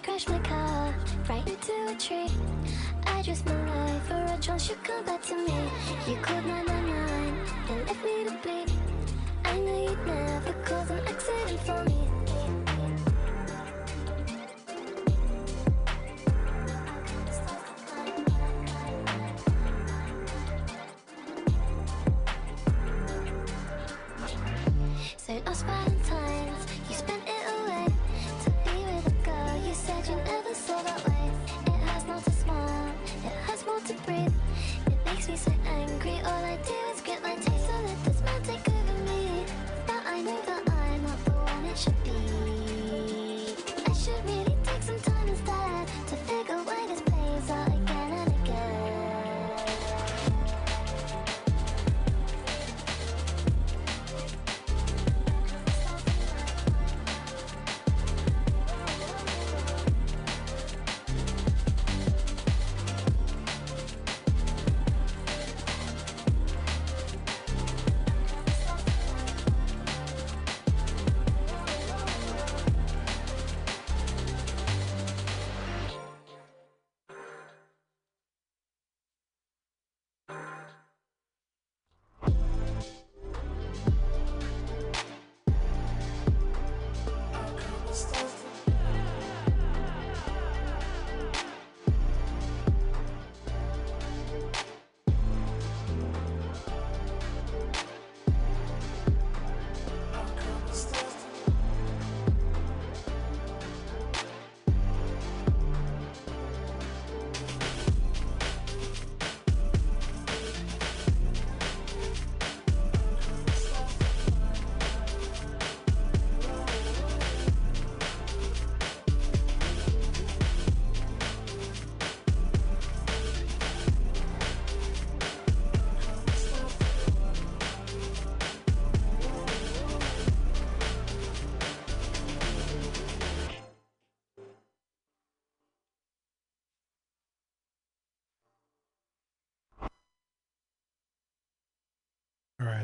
I crashed my car right into a tree. I just my life for a chance you come back to me. You called 999 and left me to bleed. I knew you'd never cause an accident for me.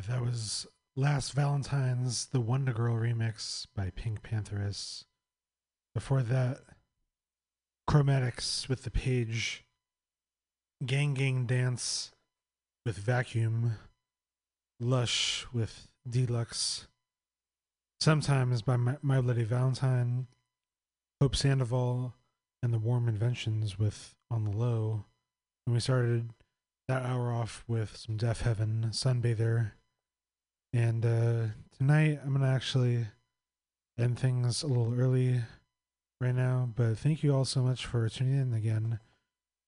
That was Last Valentine's, the Wonder Girl remix by Pink Pantheress. Before that, Chromatics with the page, Gang Gang Dance with Vacuum, Lush with Deluxe, Sometimes by My Bloody Valentine, Hope Sandoval, and the Warm Inventions with On the Low. And we started that hour off with some Deafheaven Sunbather. And uh, tonight I'm to actually end things a little early right now. But thank you all so much for tuning in again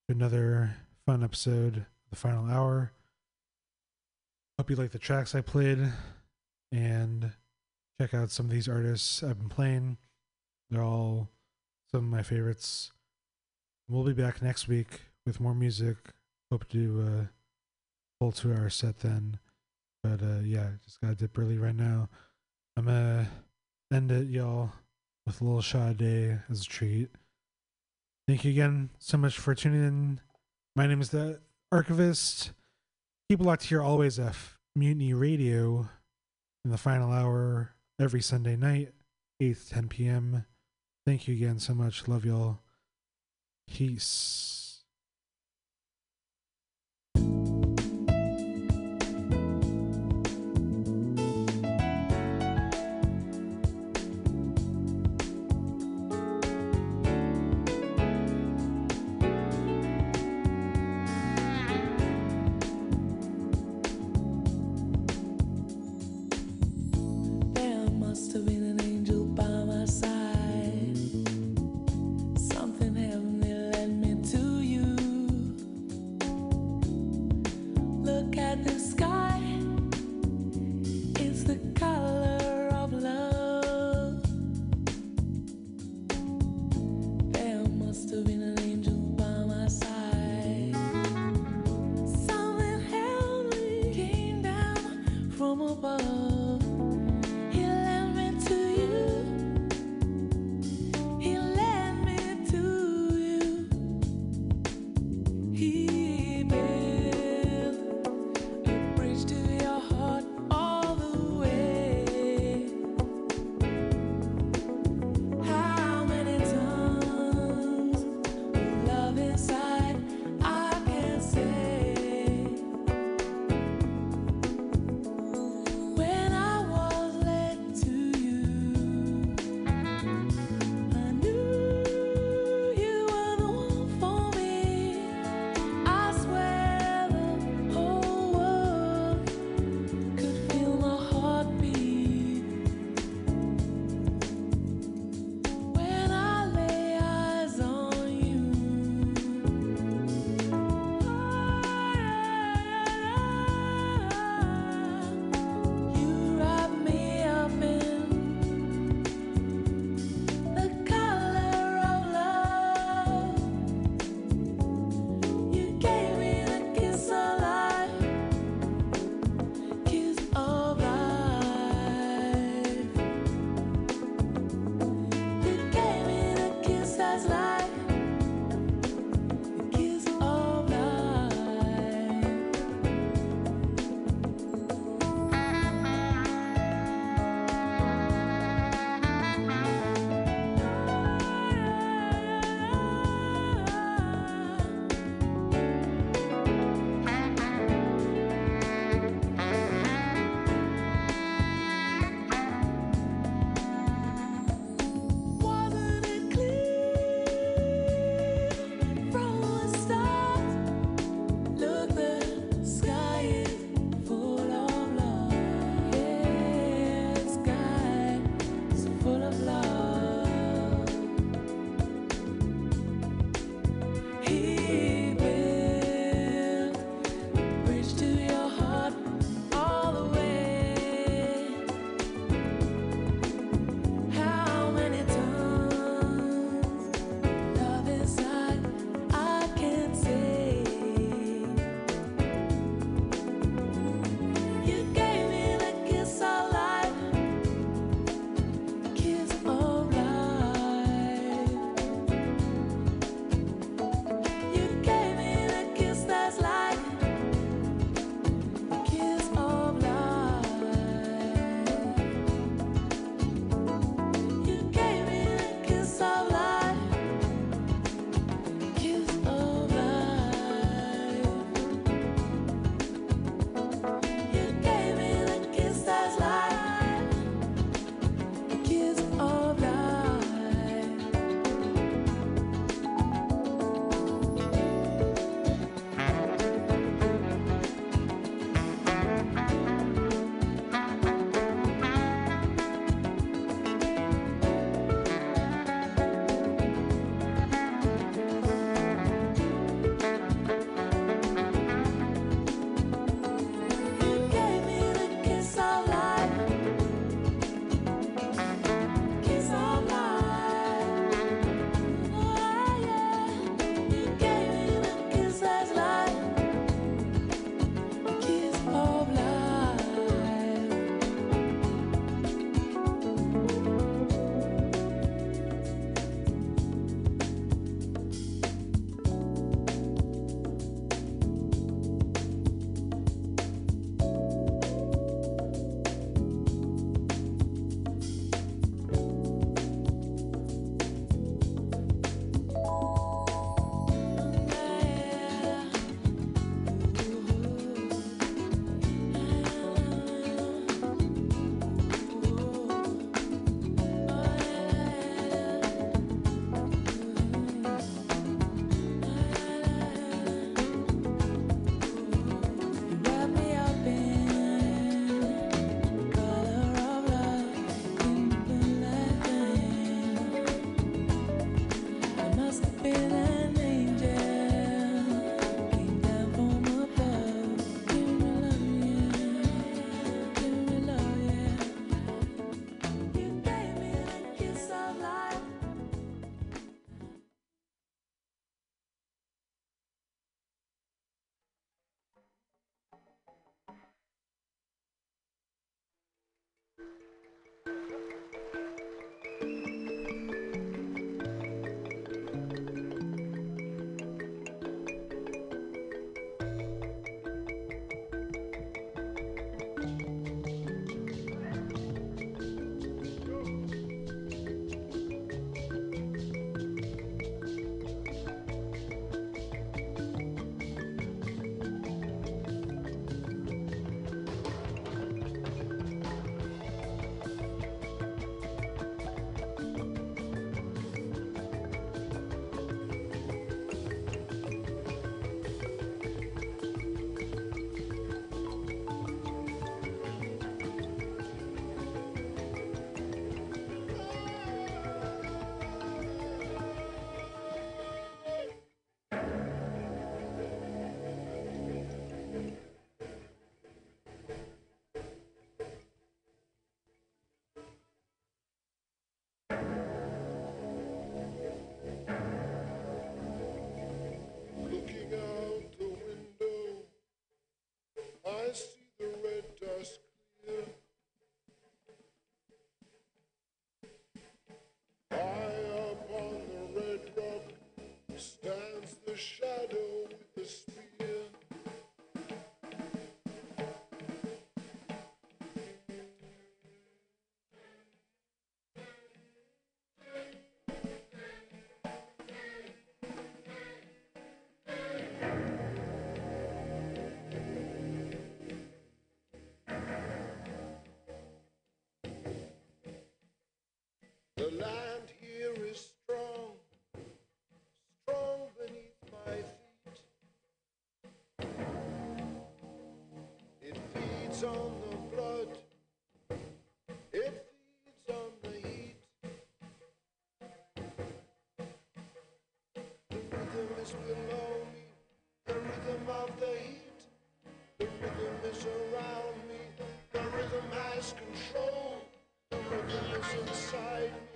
to another fun episode, The Final Hour. Hope you like the tracks I played and check out some of these artists I've been playing. They're all some of my favorites. We'll be back next week with more music. Hope to do a full two hour set then. But uh, yeah, just gotta dip early right now. I'm gonna end it, y'all, with a little day as a treat. Thank you again so much for tuning in. My name is the Archivist. Keep locked here always F Mutiny Radio in the final hour every Sunday night, 8 10 p.m. Thank you again so much. Love y'all. Peace. The land here is strong, strong beneath my feet. It feeds on the blood, it feeds on the heat. The rhythm is below me, the rhythm of the heat. The rhythm is around me, the rhythm has control. The rhythm is inside me.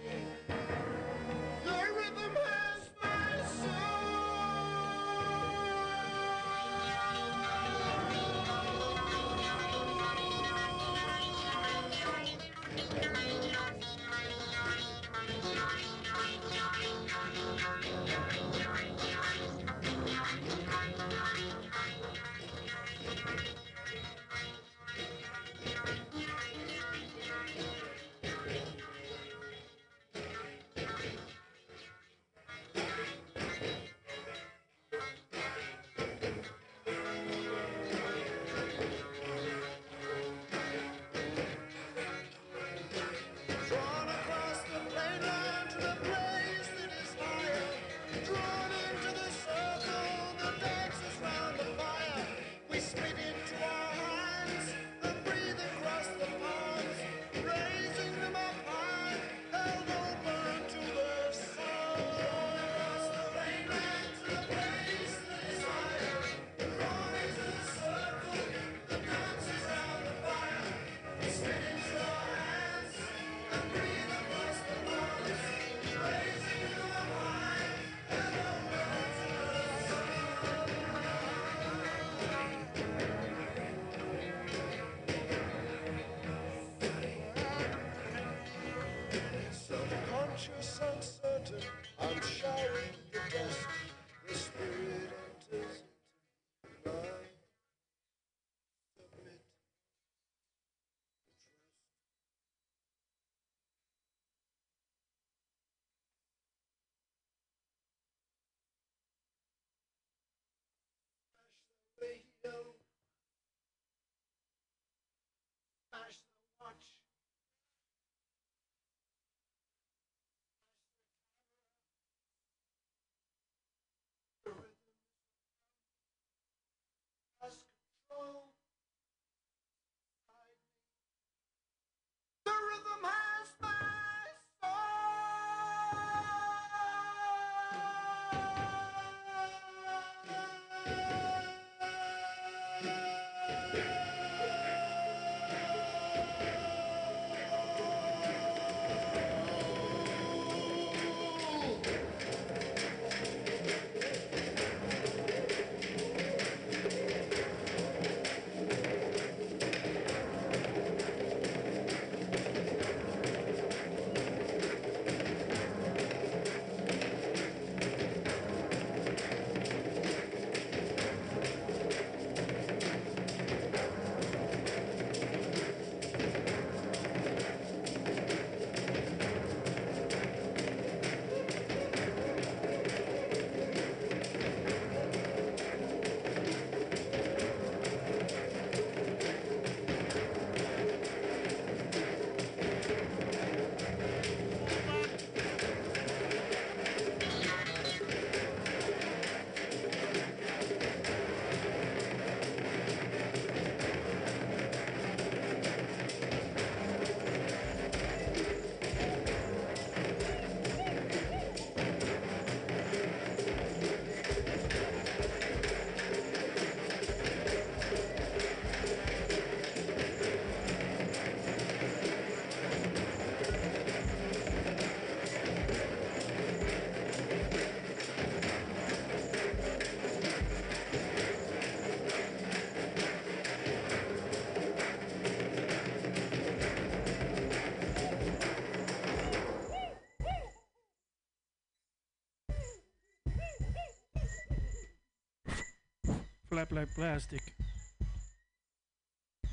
Flap Like Plastic.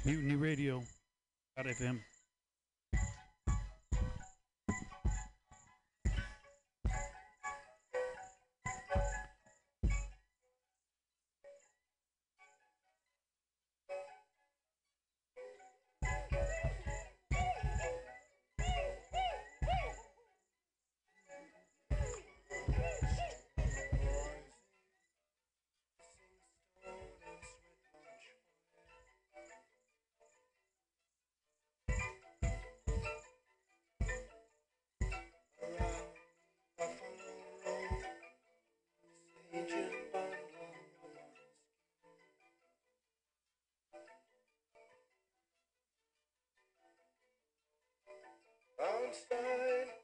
Mutiny Radio. FM. Outside,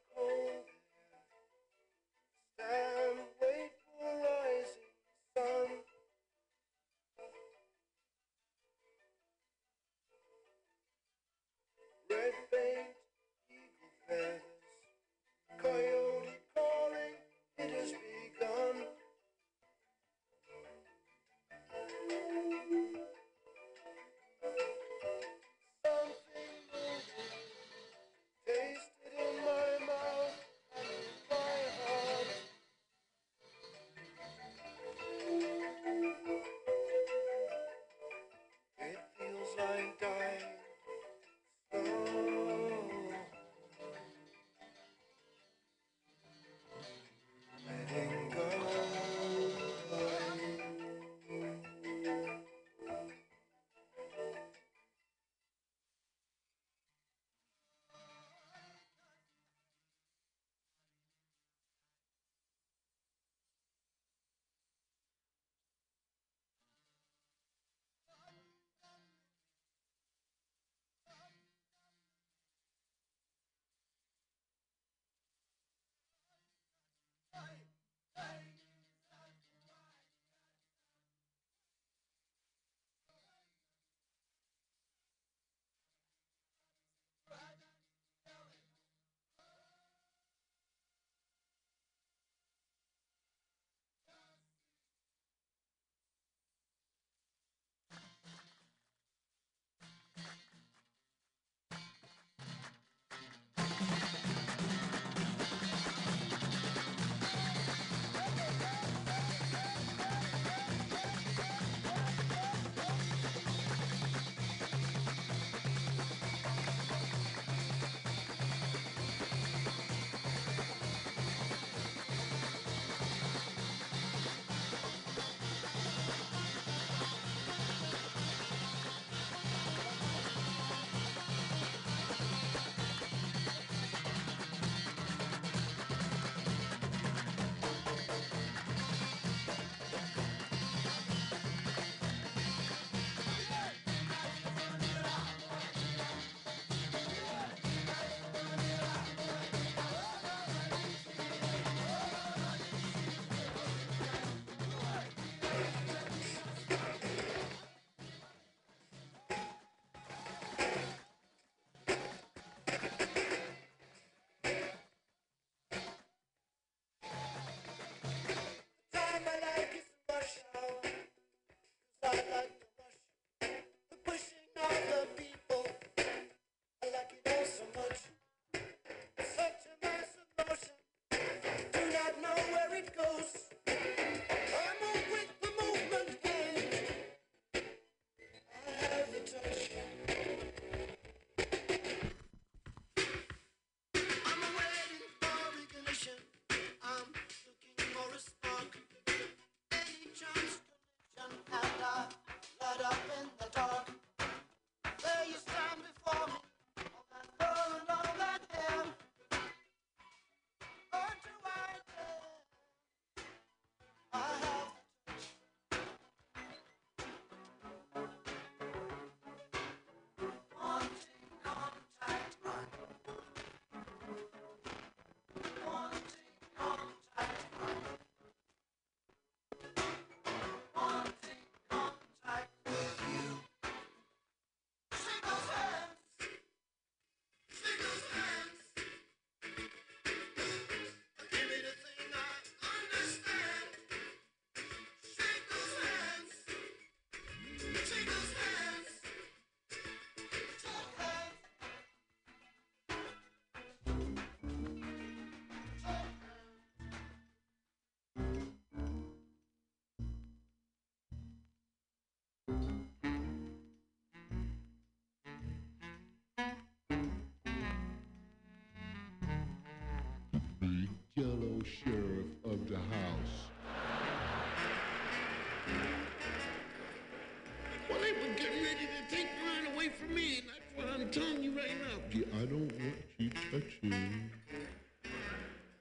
want you touching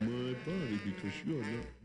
my body because you're not really my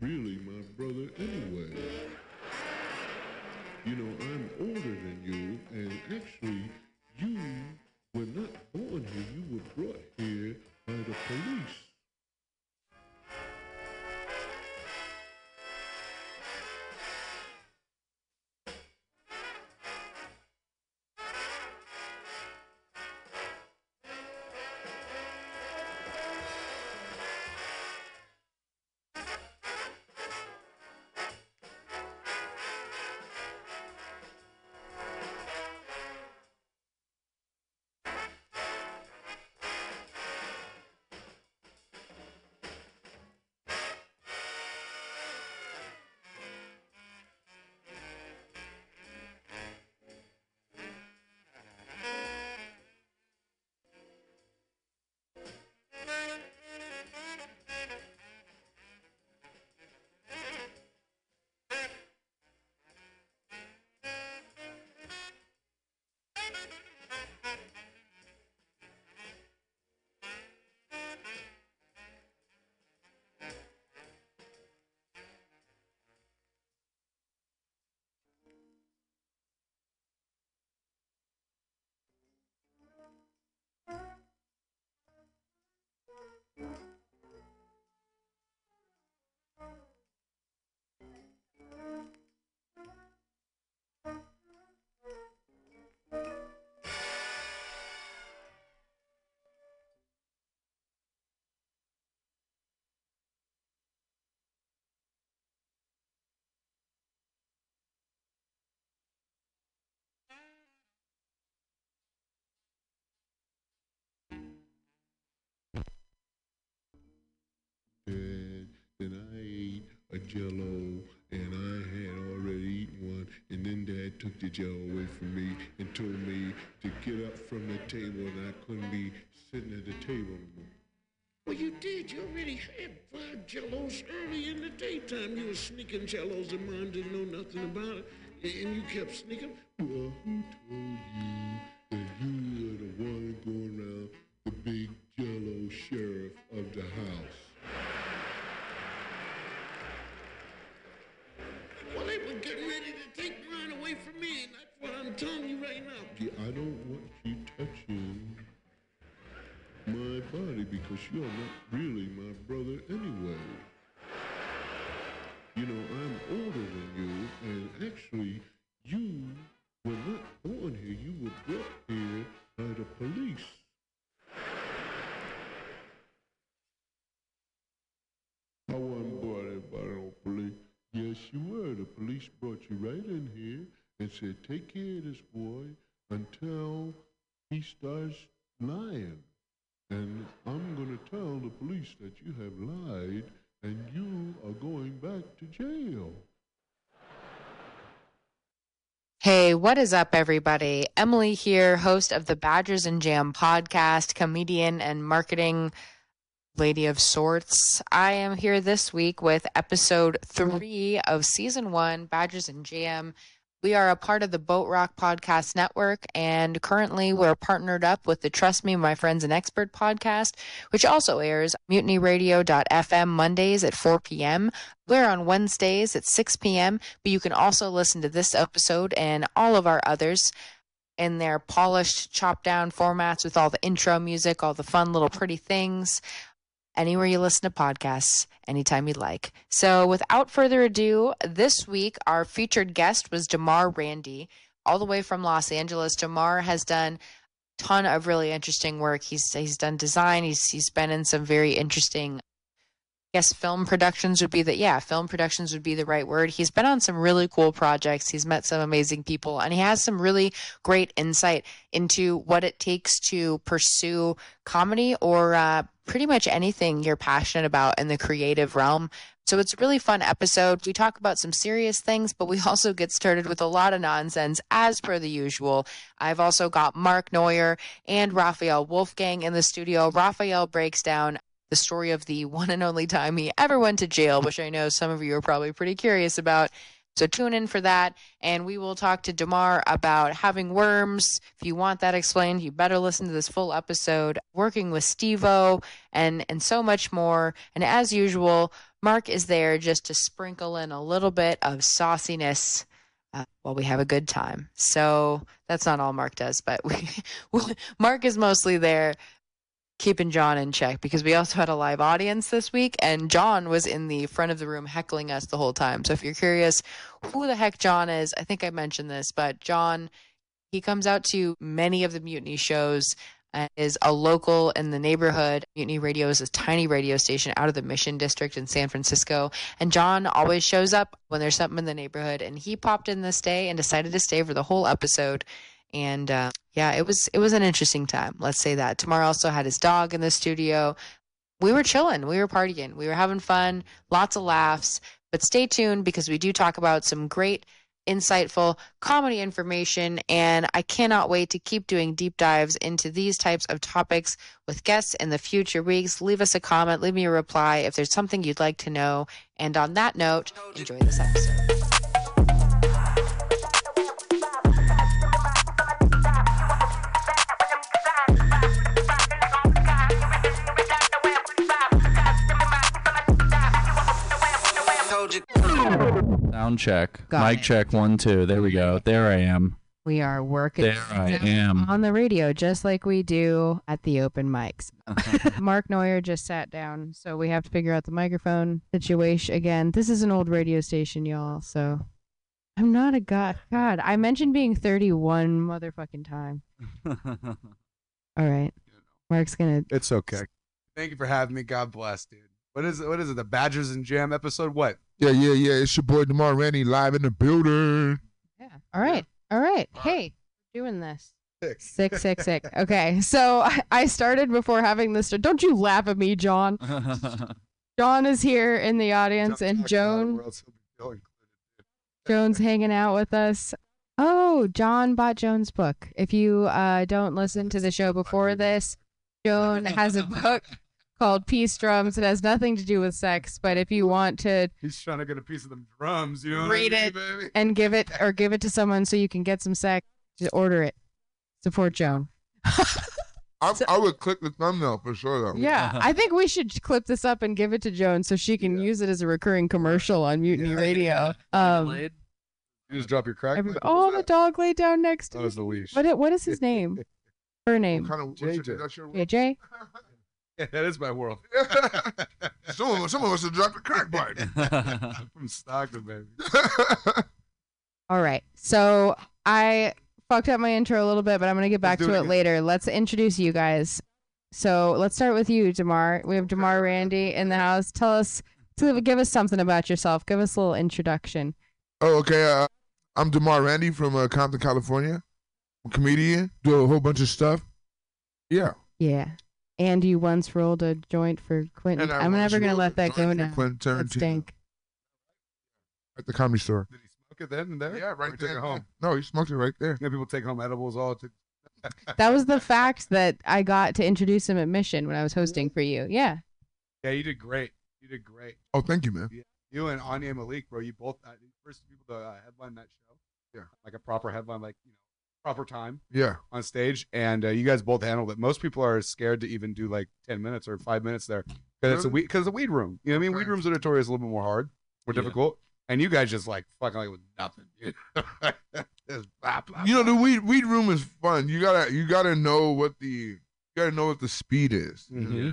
and I ate a jello and I had already eaten one and then dad took the jello away from me and told me to get up from the table and I couldn't be sitting at the table anymore. Well, you did. You already had five jellos early in the daytime. You were sneaking jellos and mom didn't know nothing about it. And you kept sneaking. Well, who told you that you were the one going around the big jello sheriff of the house? Body because you're not really my brother anyway. You know, I'm older than you, and actually, you were not born here. You were brought here by the police. I wasn't brought here by no police. Yes, you were. The police brought you right in here and said, take care of this boy until he starts lying. And I'm going to tell the police that you have lied and you are going back to jail. Hey, what is up, everybody? Emily here, host of the Badgers and Jam podcast, comedian and marketing lady of sorts. I am here this week with episode three of season one, Badgers and Jam. We are a part of the Boat Rock Podcast Network, and currently we're partnered up with the Trust Me, My Friends and Expert podcast, which also airs mutinyradio.fm Mondays at 4 p.m. We're on Wednesdays at 6 p.m., but you can also listen to this episode and all of our others in their polished, chopped down formats with all the intro music, all the fun little pretty things anywhere you listen to podcasts, anytime you'd like. So, without further ado, this week our featured guest was Jamar Randy, all the way from Los Angeles. Jamar has done a ton of really interesting work. He's he's done design. He's he's been in some very interesting. I guess film productions would be the yeah film productions would be the right word. He's been on some really cool projects. He's met some amazing people, and he has some really great insight into what it takes to pursue comedy or uh, pretty much anything you're passionate about in the creative realm. So it's a really fun episode. We talk about some serious things, but we also get started with a lot of nonsense as per the usual. I've also got Mark Neuer and Raphael Wolfgang in the studio. Raphael breaks down the story of the one and only time he ever went to jail, which I know some of you are probably pretty curious about. So tune in for that, and we will talk to Damar about having worms. If you want that explained, you better listen to this full episode. Working with Stevo and and so much more. And as usual, Mark is there just to sprinkle in a little bit of sauciness uh, while we have a good time. So that's not all Mark does, but we, Mark is mostly there keeping John in check because we also had a live audience this week and John was in the front of the room heckling us the whole time. So if you're curious who the heck John is, I think I mentioned this, but John, he comes out to many of the Mutiny shows. Uh, is a local in the neighborhood. Mutiny Radio is a tiny radio station out of the Mission District in San Francisco. And John always shows up when there's something in the neighborhood. And he popped in this day and decided to stay for the whole episode. And uh, yeah, it was it was an interesting time. Let's say that. Tamar also had his dog in the studio. We were chilling. We were partying. We were having fun. Lots of laughs. But stay tuned because we do talk about some great insightful comedy information, and I cannot wait to keep doing deep dives into these types of topics with guests in the future weeks. Leave us a comment, leave me a reply if there's something you'd like to know. And on that note, enjoy this episode. Sound check. Got Mic it. check. One, two. There we go. There I am. We are working There I am. on the radio just like we do at the open mics. Mark Neuer just sat down, so we have to figure out the microphone situation again. This is an old radio station, y'all, so I'm not a god. God, I mentioned being 31 motherfucking time. All right. Mark's gonna. It's okay. Thank you for having me. God bless, dude. What is it? What is it? The Badgers and Jam episode? What? Yeah, yeah, yeah. It's your boy Demar Randy live in the building. Yeah. All right. All right. Hey, we're doing this. Sick, sick, sick. Okay, so I- I started before having this. Don't you laugh at me, John. John is here in the audience, and Joan. Joan's hanging out with us. Oh, John bought Joan's book. If you uh, don't listen to the show before this, Joan has a book called Peace Drums. It has nothing to do with sex, but if you want to He's trying to get a piece of them drums. You know? what I read mean, it baby? and give it or give it to someone so you can get some sex, just order it. Support Joan. I, I would click the thumbnail for sure though. Yeah, I think we should clip this up and give it to Joan so she can use it as a recurring commercial on Mutiny Radio. Um, You just drop your crack. every- pipe? oh, the dog laid down next to That me. was the leash. What? What is his name? Her name? Kind of. What's your, JJ. that's your Yeah, Jay. Yeah, that is my world. Someone, someone must have dropped a crack pipe. I'm from Stockton, baby. All right. So I fucked up my intro a little bit, but I'm gonna get back to it it later. Let's introduce you guys. So let's start with you, Damar. We have Damar Randy in the house. Tell us, give us something about yourself. Give us a little introduction. oh, okay. Uh, I'm Demar Randy from uh, Compton, California. I'm a comedian. Do a whole bunch of stuff. Yeah. Yeah. And you once rolled a joint for Quentin. And I I'm once never gonna rolled let a that go joint for now. Quentin That Tarantino. stink. At the comedy store. Did he smoke it then and there? Yeah, right he took there. it home. No, he smoked it right there. Yeah, people take home edibles all. To... That was the fact that I got to introduce him at Mission when I was hosting for you. Yeah. Yeah, you did great. You did great. Oh, thank you, man. You and Anya Malik, bro. You both uh, first people to uh, headline that show. Yeah. like a proper headline, like you know, proper time Yeah. on stage, and uh, you guys both handled it. Most people are scared to even do like ten minutes or five minutes there because it's a weed because it's a weed room. You know what I mean? Weed rooms are notorious a little bit more hard, more Yeah. difficult, and you guys just like fucking like with nothing. dude. Just blah, blah, You know blah. the weed weed room is fun. You gotta you gotta know what the you gotta know what the speed is. Mhm. Yeah.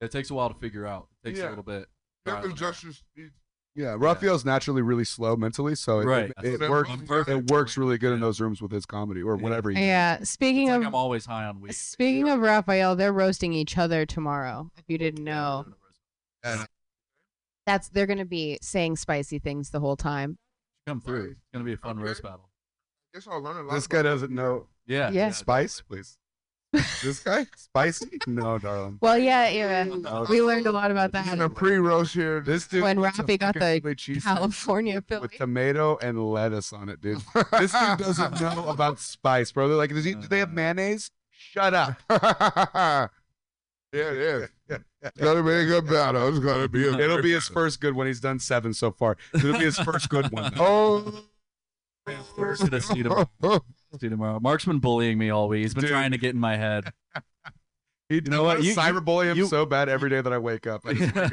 It takes a while to figure out. It takes Yeah. a little bit. You have to adjust your speed. Yeah, Raphael's naturally really slow mentally, so it, Right. it, it works. what I'm perfect. It works really good in those rooms with his comedy or Yeah. whatever. He Yeah. Speaking It's like of I'm always high on weed. speaking of Raphael, they're roasting each other tomorrow. If you didn't know, that's they're gonna be saying spicy things the whole time. Come through. It's gonna be a fun Okay. roast battle. Guess I'll learn a lot. This guy doesn't know Yeah. Yeah. spice, please. This guy spicy? No, darling. Well, yeah, yeah. No. We learned a lot about He's in a pre-roast here. This dude when eats Rafi got fucking the Philly cheesesteak California with tomato and lettuce on it, dude. This dude doesn't know about spice, bro. They're like, does he, do they have uh. mayonnaise? Shut up. yeah, it is. It's gonna be a good battle. It's gonna be. A It'll be his first good one. He's done seven so far. It'll be his first good one. Oh. We're gonna see tomorrow. Mark's been bullying me all week. He's been Dude. trying to get in my head. He, You know what? You- you- cyberbully him you- so bad every day that I wake up. I just wake up.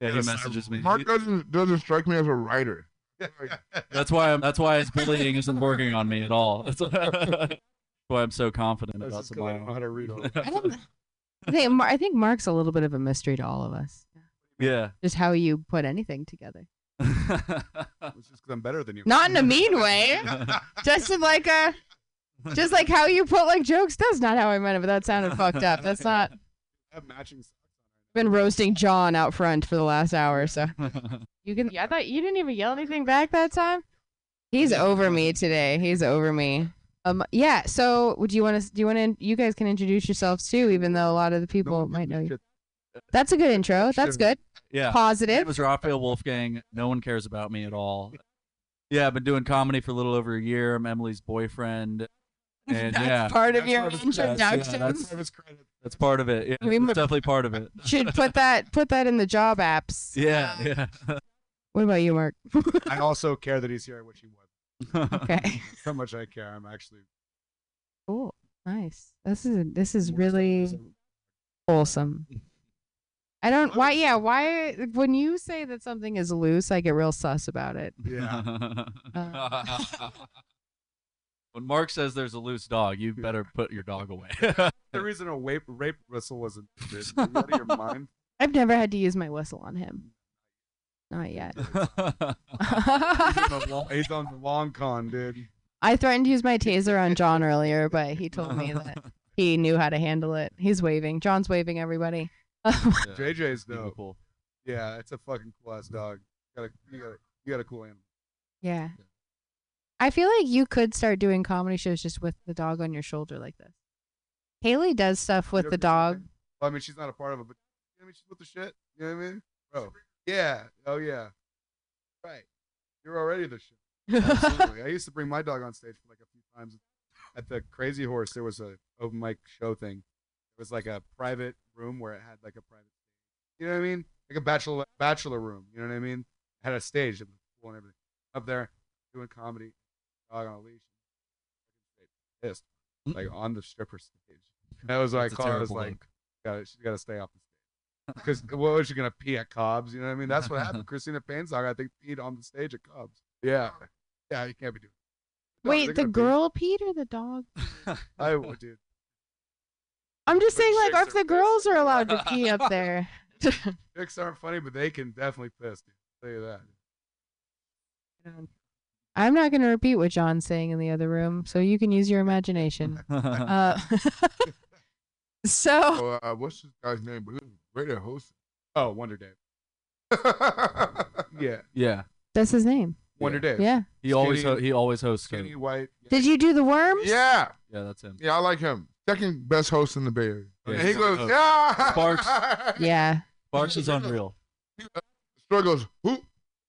Yeah, he Yes, messages me. Mark doesn't doesn't strike me as a writer. That's why I'm. That's why his bullying isn't working on me at all. That's why I'm so confident That's about just 'cause I don't know tomorrow. how to read all I don't. I think, Mar- I think Mark's a little bit of a mystery to all of us. Yeah. Just how you put anything together. It's just because I'm better than you. Not in a mean way. just in like a, just like how you put like jokes. That's not how I meant it, but that sounded fucked up. That's not. I have matching socks Been roasting John out front for the last hour, so you can. I thought you didn't even yell anything back that time. He's over me today. He's over me. Um. Yeah. So, would you want to? Do you want to? You guys can introduce yourselves too, even though a lot of the people might know you. That's a good intro. That's good. Yeah. Positive. It was Raphael Wolfgang. No one cares about me at all. Yeah, I've been doing comedy for a little over a year. I'm Emily's boyfriend. And That's yeah, part of That's your part of yeah, introduction. that's, that's part of it. Yeah, We it's mu- definitely part of it. Should put that put that in the job apps. Yeah, yeah. What about you, Mark? I also care that he's here, which he was. Okay. How much I care. I'm actually. Cool. Nice. This is this is really wholesome. I don't why yeah, why when you say that something is loose, I get real sus about it. Yeah. Uh, when Mark says there's a loose dog, you better put your dog away. the reason a rape, rape whistle wasn't. Are you out of your mind? I've never had to use my whistle on him. Not yet. He's, on the long, he's on the long con, dude. I threatened to use my taser on John earlier, but he told me that he knew how to handle it. He's waving. John's waving everybody. JJ's dope. Beautiful. Yeah, it's a fucking cool ass dog. You got a, you got a, you got a cool animal. Yeah. I feel like you could start doing comedy shows just with the dog on your shoulder like this. Haley does stuff with the dog. Well, I mean, she's not a part of it, but you know, I mean, she's with the shit. You know what I mean, bro? Yeah. Oh yeah. Right. You're already the shit. Absolutely. I used to bring my dog on stage for like a few times at the Crazy Horse. There was a open mic show thing. It was like a private room where it had like a private. You know what I mean? Like a bachelor bachelor room. You know what I mean? It had a stage that was cool and everything. Up there doing comedy, dog on a leash. Pissed, like on the stripper stage. That was what That's a call it. I was like, look. got she's got to stay off the stage. Because what was she gonna pee at Cobb's? You know what I mean? That's what happened. Christina Payne's dog, I think, peed on the stage at Cobb's. Yeah, yeah, you can't be doing. No, Wait, the gonna pee. girl peed or the dog? I would, dude. I'm just saying, like, if the girls are allowed to pee up there. Chicks aren't funny, but they can definitely piss. Dude. I'll tell you that. I'm not going to repeat what John's saying in the other room, so you can use your imagination. uh, so, Oh, uh, what's this guy's name? But he was great at hosting. Oh, Wonder Dave. Yeah, yeah. that's his name. Wonder Dave. Yeah. He always ho- he always hosts. Skinny it. white. Did you do the worms? yeah, Yeah, that's him. yeah, I like him. Second best host in the Bay Area. Yeah, and he goes, host. yeah. Sparks. Yeah. Sparks is unreal. Sparks goes, who,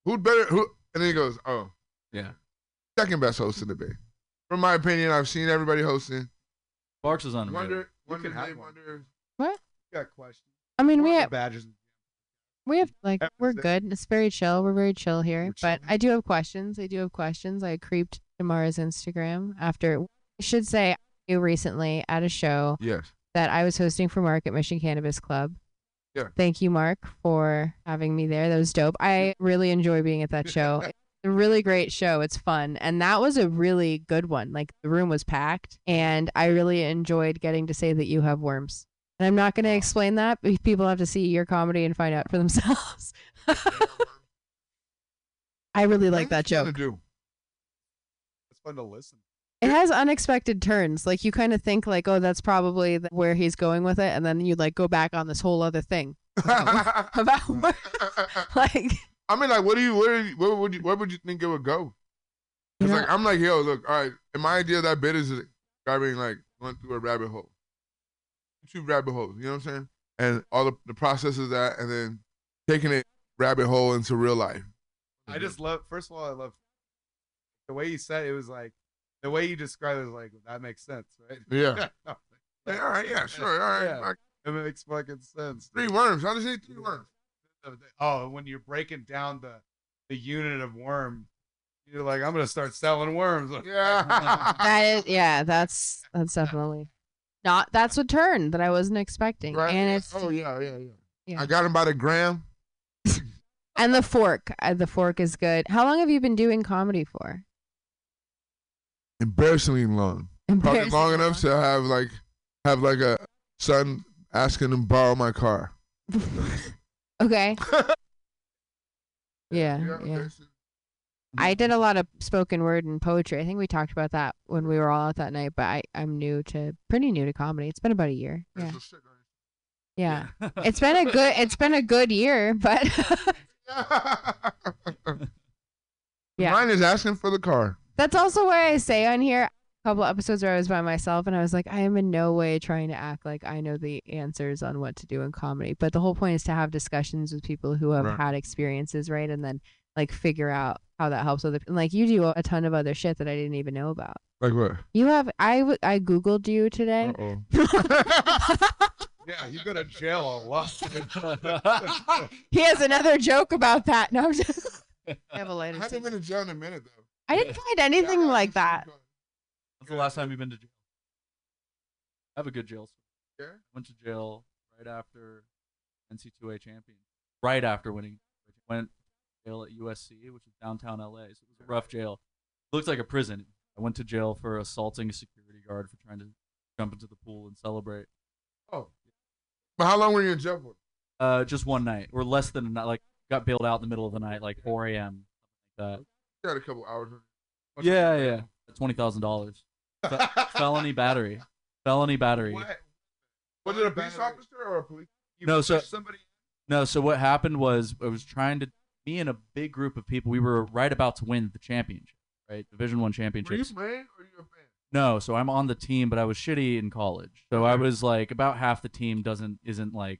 who'd better, who? And then he goes, oh, Yeah. second best host in the Bay. From my opinion, I've seen everybody hosting. Sparks is unreal. Wonder, wonder, can have Dave. Wonder. What? got questions? I mean, we What are the have, badges. we have, like, we're the- good. It's very chill. We're very chill here. But. I do have questions. I do have questions. I creeped Tamara's Instagram after, I should say, Knew recently at a show Yes. that I was hosting for Mark at Mission Cannabis Club. Yeah. Thank you, Mark, for having me there. That was dope. I really enjoy being at that show. It's a really great show. It's fun. And that was a really good one. Like the room was packed and I really enjoyed getting to say that you have worms. And I'm not going to explain that. but People have to see your comedy and find out for themselves. I really like that joke. do? It's fun to listen. It has unexpected turns. Like you kind of think like, oh, that's probably where he's going with it, and then you like go back on this whole other thing about wor- like I mean, like, what do you, where, do you- where would you, where would you think it would go? It's You like I'm like, yo, look, all right. And my idea of that bit is describing like going through a rabbit hole, two rabbit holes. You know what I'm saying? And all the, the process of that, and then taking it rabbit hole into real life. I just love. First of all, I love the way you said it. it was like the way you described it was like that makes sense, right? Yeah. Yeah, all right, yeah, sure, all right. Yeah. I- It It makes fucking sense. Three worms. How does he three worms? Oh, when you're breaking down the the unit of worm, you're like, I'm gonna start selling worms. Yeah. That is, yeah, that's that's definitely not. That's a turn that I wasn't expecting, Right? and it's oh yeah, yeah, yeah, Yeah. I got him by the gram. and the fork. Uh, the fork is good. How long have you been doing comedy for? Embarrassingly long. Probably Embarrassingly long enough to have like have like a son asking him borrow my car. Okay. Yeah, yeah. I did a lot of spoken word and poetry. I think we talked about that when we were all out that night. But I, I'm new to, pretty new to comedy. It's been about a year. Yeah, yeah. It's been a good, it's been a good year. But Yeah. Mine is asking for the car. That's also why I say on here a couple episodes where I was by myself and I was like, I am in no way trying to act like I know the answers on what to do in comedy. But the whole point is to have discussions with people who have Right. had experiences, right? And then like figure out how that helps other. And like you do a ton of other shit that I didn't even know about. Like what? You have I w- I googled you today. Yeah, you go to jail a lot. He has another joke about that. No, I'm just. I have a I lighter. haven't been in jail in a minute though. I didn't find anything like that. When's the last time you've been to jail? I have a good jail story. Yeah? Went to jail right after NCAA champion. Right after winning. Went to jail at USC, which is downtown LA. So it was a rough jail. It looks like a prison. I went to jail for assaulting a security guard for trying to jump into the pool and celebrate. Oh. But how long were you in jail for? Uh, just one night, or less than a night. Like got bailed out in the middle of the night, like 4 a.m. Like You had a couple hours. that. Yeah, yeah. Twenty thousand dollars. Felony battery. Felony battery. What? Was it a police officer or a police? You No, so- somebody. No, so what happened was I was trying to me and a big group of people. We were right about to win the championship, right? Division One Were you championship. playing or you a fan? No, so I'm on the team, but I was shitty in college. So I was like about half the team doesn't isn't like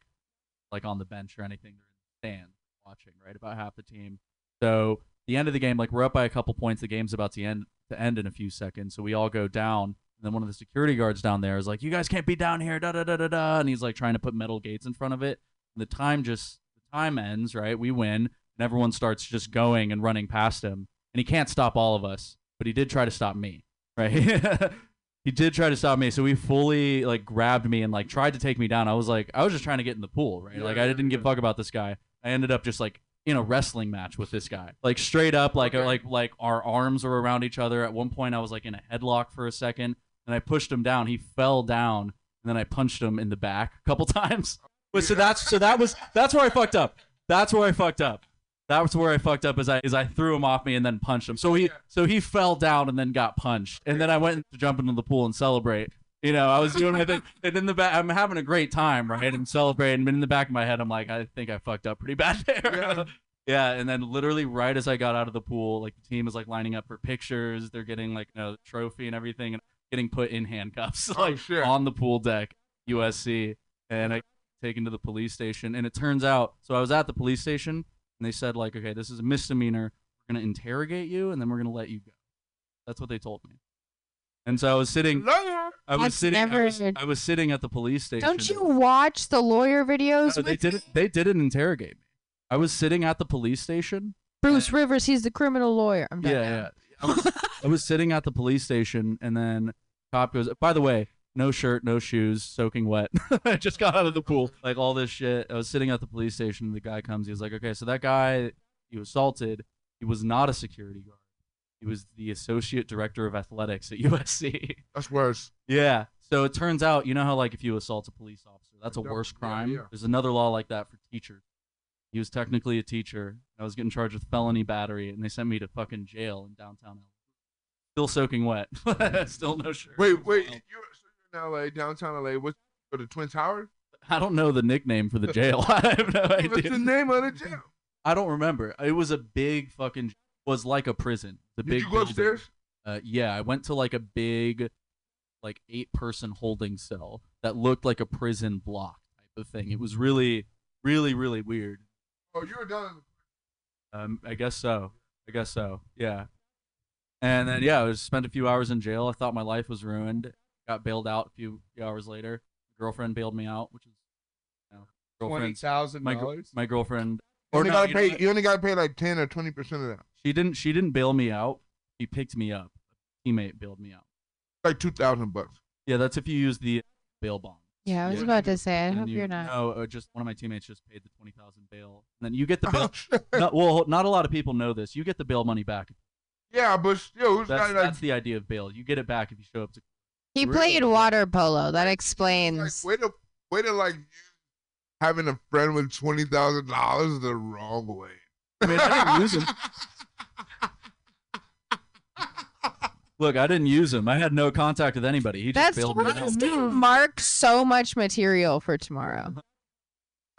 like on the bench or anything. They're in the stand watching, right? About half the team. So the end of the game, like we're up by a couple points. The game's about to end to end in a few seconds. So we all go down. And then one of the security guards down there is like, "You guys can't be down here!" Da da da da da. And he's like trying to put metal gates in front of it. And the time just the time ends, right? We win, and everyone starts just going and running past him. And he can't stop all of us, but he did try to stop me, right? he did try to stop me. So he fully like grabbed me and like tried to take me down. I was like, I was just trying to get in the pool, right? Yeah, like I didn't give a fuck about this guy. I ended up just like in a wrestling match with this guy, like straight up, like Okay. like like our arms were around each other. At one point, I was like in a headlock for a second, and I pushed him down. He fell down, and then I punched him in the back a couple times. But so that's so that was that's where I fucked up. That's where I fucked up. That was where I fucked up. Is I is I threw him off me and then punched him. So he so he fell down and then got punched, and then I went to jump into the pool and celebrate. You know, I was doing my thing, and in the back, I'm having a great time, right? I'm celebrating, but in the back of my head, I'm like, I think I fucked up pretty bad there. Yeah. Yeah, and then literally right as I got out of the pool, like the team is like lining up for pictures. They're getting like a trophy and everything, and getting put in handcuffs Oh, like shit. on the pool deck, USC, and I taken to the police station. And it turns out, so I was at the police station, and they said like, okay, this is a misdemeanor. We're gonna interrogate you, and then we're gonna let you go. That's what they told me. And so I was sitting. Lawyer. I was That's sitting. I was, I was sitting at the police station. Don't you watch the lawyer videos? No, they didn't. They didn't interrogate me. I was sitting at the police station. Bruce Rivers, he's the criminal lawyer. I'm done. Yeah, now. yeah. I was, I was sitting at the police station, and then cop goes. By the way, no shirt, no shoes, soaking wet. I just got out of the pool, like all this shit. I was sitting at the police station. The guy comes. He was like, "Okay, so that guy you assaulted, he was not a security guard. He was the associate director of athletics at USC." That's worse. Yeah. So it turns out, you know how like if you assault a police officer, that's a worse crime. yeah. There's another law like that for teachers. He was technically a teacher. I was getting charged with felony battery, and they sent me to fucking jail in downtown LA. Still soaking wet. Still no shirt. Wait, wait. You're, so you're in LA, downtown LA. What? For the Twin Towers? I don't know the nickname for the jail. I have no idea. What's the name of the jail? I don't remember. It was a big fucking. Was like a prison. The Did big. you go building. upstairs? Uh, yeah, I went to like a big, like eight person holding cell that looked like a prison block type of thing. It was really, really, really weird. Oh, you were the Um, I guess so. I guess so. Yeah. And then yeah, I was spent a few hours in jail. I thought my life was ruined. Got bailed out a few, few hours later. Girlfriend bailed me out, which is Twenty girlfriend's thousand my dollars. my girlfriend. You only no, gotta you know You only gotta pay like ten or twenty percent of that. She didn't. She didn't bail me out. She picked me up. A teammate bailed me out. Like two thousand bucks. Yeah, that's if you use the bail bond. Yeah, I was Yeah. about to say. I And hope you- you're not. No, uh, just one of my teammates just paid the twenty thousand bail, and then you get the Oh, bail. shit. no, well, not a lot of people know this. You get the bail money back. Yeah, but still, who's That's, got like, that's the idea of bail. You get it back if you show up to. He Really? played water polo. That like explains. way to way to like having a friend with twenty thousand dollars is the wrong way. I mean, I didn't use him. Look, I didn't use him. I had no contact with anybody. He just That's bailed me out. just gave Mark so much material for tomorrow.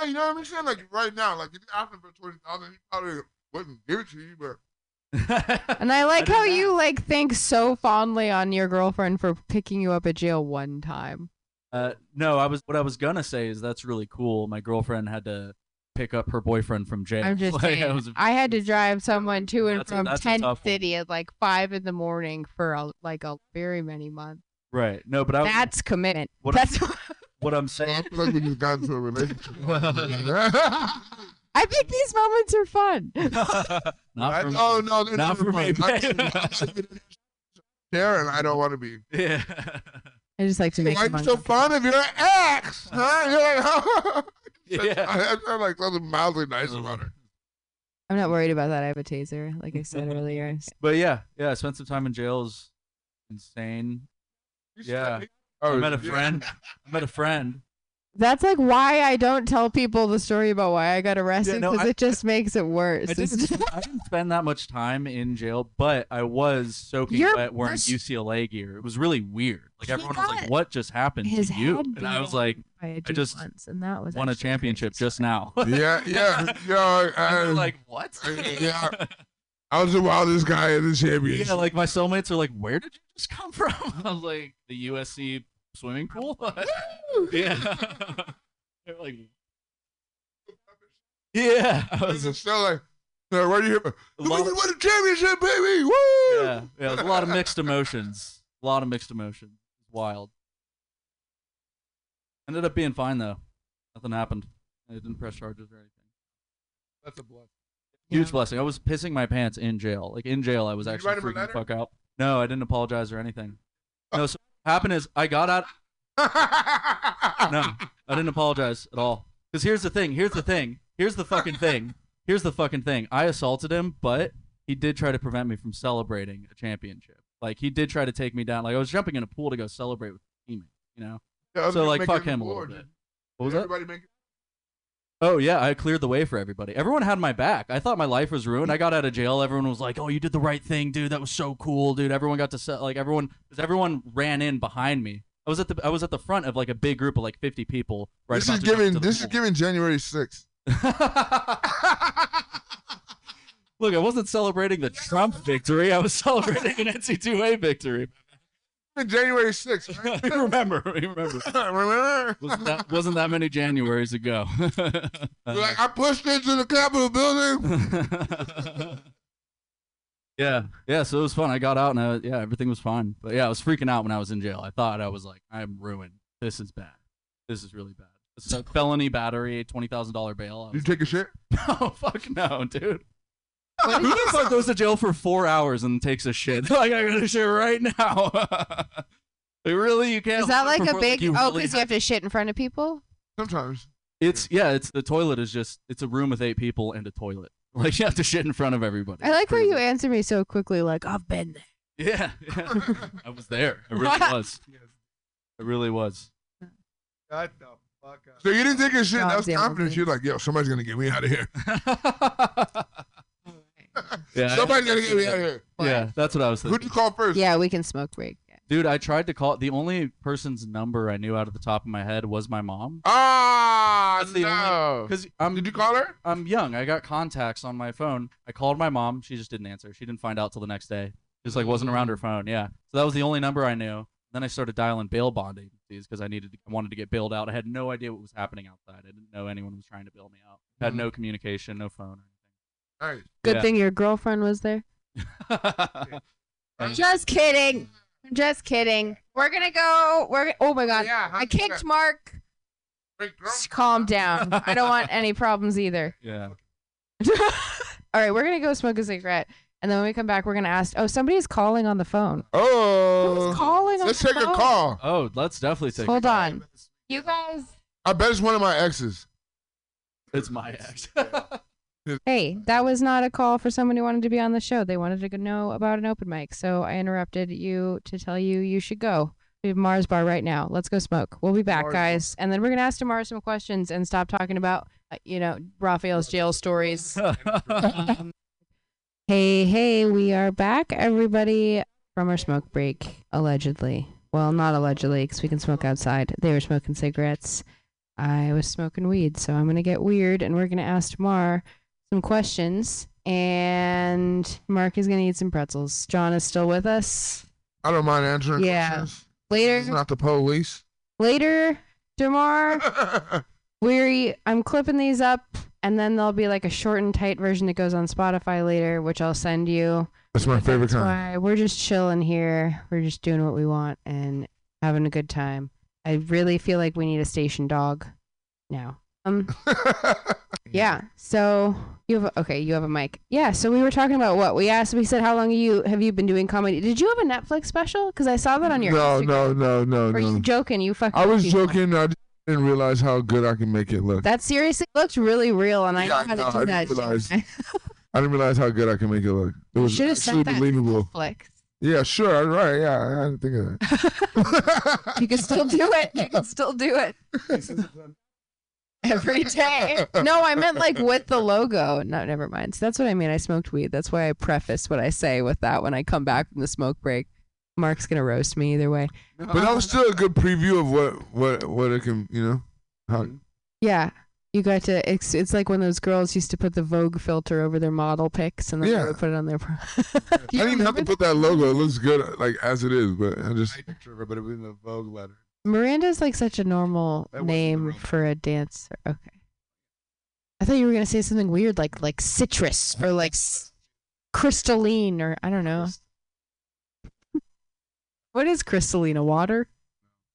Hey, you know what I'm saying? Like right now, like if you asked him for twenty thousand, he probably wouldn't give it to you. But And I like did how that. you like think so fondly on your girlfriend for picking you up at jail one time. Uh, no, I was. What I was gonna say is that's really cool. My girlfriend had to pick up her boyfriend from jail. I'm just Like, saying. it was- I had to drive someone to and from that's a Tent tough one. City at like five in the morning for a, like a very many months. right. No, but I, That's commitment. What- That's. what I'm saying. feel like we just got into a relationship. I think these moments are fun. not I- for me. oh no, they're Not for me, I'm- There, and I don't want to be. Yeah. I just like to make Why them you so uncomfortable. fond of your ex? Huh? You're like, Yeah. I, I felt like something mildly nice about mm. her. I'm not worried about that. I have a taser, like I said earlier. But yeah, yeah. I spent some time in jail. Is insane. Yeah. said- I Oh, met a yeah. friend. I met a friend. That's like why I don't tell people the story about why I got arrested no, because I- it just makes it worse. I didn't, I didn't spend that much time in jail, but I was soaking You're- wet wearing that's- UCLA gear. It was really weird. Like He everyone was got like, "What just happened his to you?" head And I was in like, by a I just once, and that was "Won a championship crazy. just now." Yeah, yeah, yeah. And I, like, "What?" yeah. I was the wildest guy in the championship. Yeah, like my cellmates are like, "Where did you just come from?" I was like, "The USC swimming pool." yeah. They're like, "Yeah." I I was was still like, no, where do you? a We lot- won the championship, baby! Woo! yeah, yeah. It was a lot of mixed emotions. A lot of mixed emotions. Wild. Ended up being fine though. Nothing happened. I didn't press charges or anything. That's a blessing. Huge Yeah. blessing. I was pissing my pants in jail. Like in jail, I was Did actually write him a freaking the fuck out. No, I didn't apologize or anything. No, so what happened is I got out. No, I didn't apologize at all. Because here's the thing. Here's the thing. Here's the fucking thing. Here's the fucking thing. I assaulted him, but he did try to prevent me from celebrating a championship. Like he did try to take me down. Like I was jumping in a pool to go celebrate with a teammate. You know. Yeah, So like fuck him a little bit. What was that? Make. Oh yeah, I cleared the way for everybody. Everyone had my back. I thought my life was ruined. I got out of jail. Everyone was like, "Oh, you did the right thing, dude. That was so cool, dude." Everyone got to se- like everyone because everyone ran in behind me. I was at the I was at the front of like a big group of like 50 people. Right this is giving. This is giving January 6th. Look, I wasn't celebrating the Trump victory. I was celebrating an NCAA victory. January 6th. Right? we remember. We remember. Remember? Wasn't that, wasn't that many Januaries ago? Uh, like I pushed into the Capitol building. yeah, yeah. So it was fun. I got out and I, yeah, everything was fine. But yeah, I was freaking out when I was in jail. I thought I was like, I'm ruined. This is bad. This is really bad. Is a felony battery, twenty thousand dollar bail. Did you take a shit? no, fuck no, dude. Who the fuck goes to jail for four hours and takes a shit? like I got to shit right now. Like, really, you can't. Is that like a more- big? you oh, really because you have to shit in front of people. Sometimes. It's yeah. It's the toilet is just. It's a room with eight people and a toilet. Like you have to shit in front of everybody. I like how Crazy. you answer me so quickly. Like I've been there. Yeah, yeah. I was there. I really was. I really was. Shut the fuck up. So you didn't take a shit. That was confidence. You're like, yo, somebody's gonna get me out of here. Yeah, Somebody's gonna get me out of here. yeah. That's what I was thinking. Who'd you call first? Yeah, we can smoke break. Dude, I tried to call. The only person's number I knew out of the top of my head was my mom. Ah, That's the no. Because I'm Did you call her? I'm young. I got contacts on my phone. I called my mom. She just didn't answer. She didn't find out till the next day. Just like wasn't around her phone. Yeah. So that was the only number I knew. Then I started dialing bail bond agencies because I needed, to, I wanted to get bailed out. I had no idea what was happening outside. I didn't know anyone was trying to bail me out. Had no communication, no phone Nice. Good Yeah. thing your girlfriend was there. or anything. Just kidding. Just kidding. We're gonna go. We're. Oh my god. Yeah, I kicked get- Mark. Just calm down. I don't want any problems either. Yeah. All right, we're gonna go smoke a cigarette, and then when we come back, we're gonna ask. Oh, somebody's calling on the phone. Oh, Who's calling on let's the take a call. Oh, let's definitely take. Hold on, you guys. I bet it's one of my exes. It's my ex. Hey, that was not a call for someone who wanted to be on the show. They wanted to know about an open mic, so I interrupted you to tell you you should go. We have Mars Bar right now. Let's go smoke. We'll be back, Mars guys, and then we're gonna ask Tamara some questions and stop talking about, uh, you know, Raphael's jail stories. Hey, hey, we are back, everybody, from our smoke break, allegedly. Well, not allegedly, because we can smoke outside. They were smoking cigarettes. I was smoking weed, so I'm going to get weird, and we're going to ask Tamar some questions, and Mark is going to eat some pretzels. John is still with us. I don't mind answering Yeah. questions. Later, It's not the police. later, Tamar. Weary, I'm clipping these up, and then there'll be like a short and tight version that goes on Spotify later, which I'll send you. That's my favorite That's kind. why we're just chilling here. We're just doing what we want and having a good time. I really feel like we need a station dog now. Um, yeah. So you have a, okay. You have a mic. Yeah. So we were talking about what we asked. We said, how long you have you been doing comedy? Did you have a Netflix special? Because I saw that on your. no, Instagram. no, no, no, Or you joking? You fucking. I was people. joking. I didn't realize how good I can make it look. That seriously looked really real, and I Yeah, know how know, to do I that. didn't realize. I didn't realize how good I can make it look. It was Should have actually sent that to believable. Netflix. Yeah, sure. Right. Yeah, I didn't think of that. You can still do it. You can still do it every day. No, I meant like with the logo. No, never mind. So that's what I mean. I smoked weed. That's why I preface what I say with that when I come back from the smoke break. Mark's gonna roast me either way. but that was still a good preview of what what what it can you know. How, Yeah, you got to. It's, it's like when those girls used to put the Vogue filter over their model pics and then Yeah. they would put it on their. Pro- I didn't even have to put that logo. It looks good like as it is, but I just picture of it, but it was in the Vogue letter. Miranda's like such a normal That wasn't the name real- for a dancer. Okay. I thought you were gonna say something weird like like citrus or like s- crystalline or I don't know. What is crystalline? A water?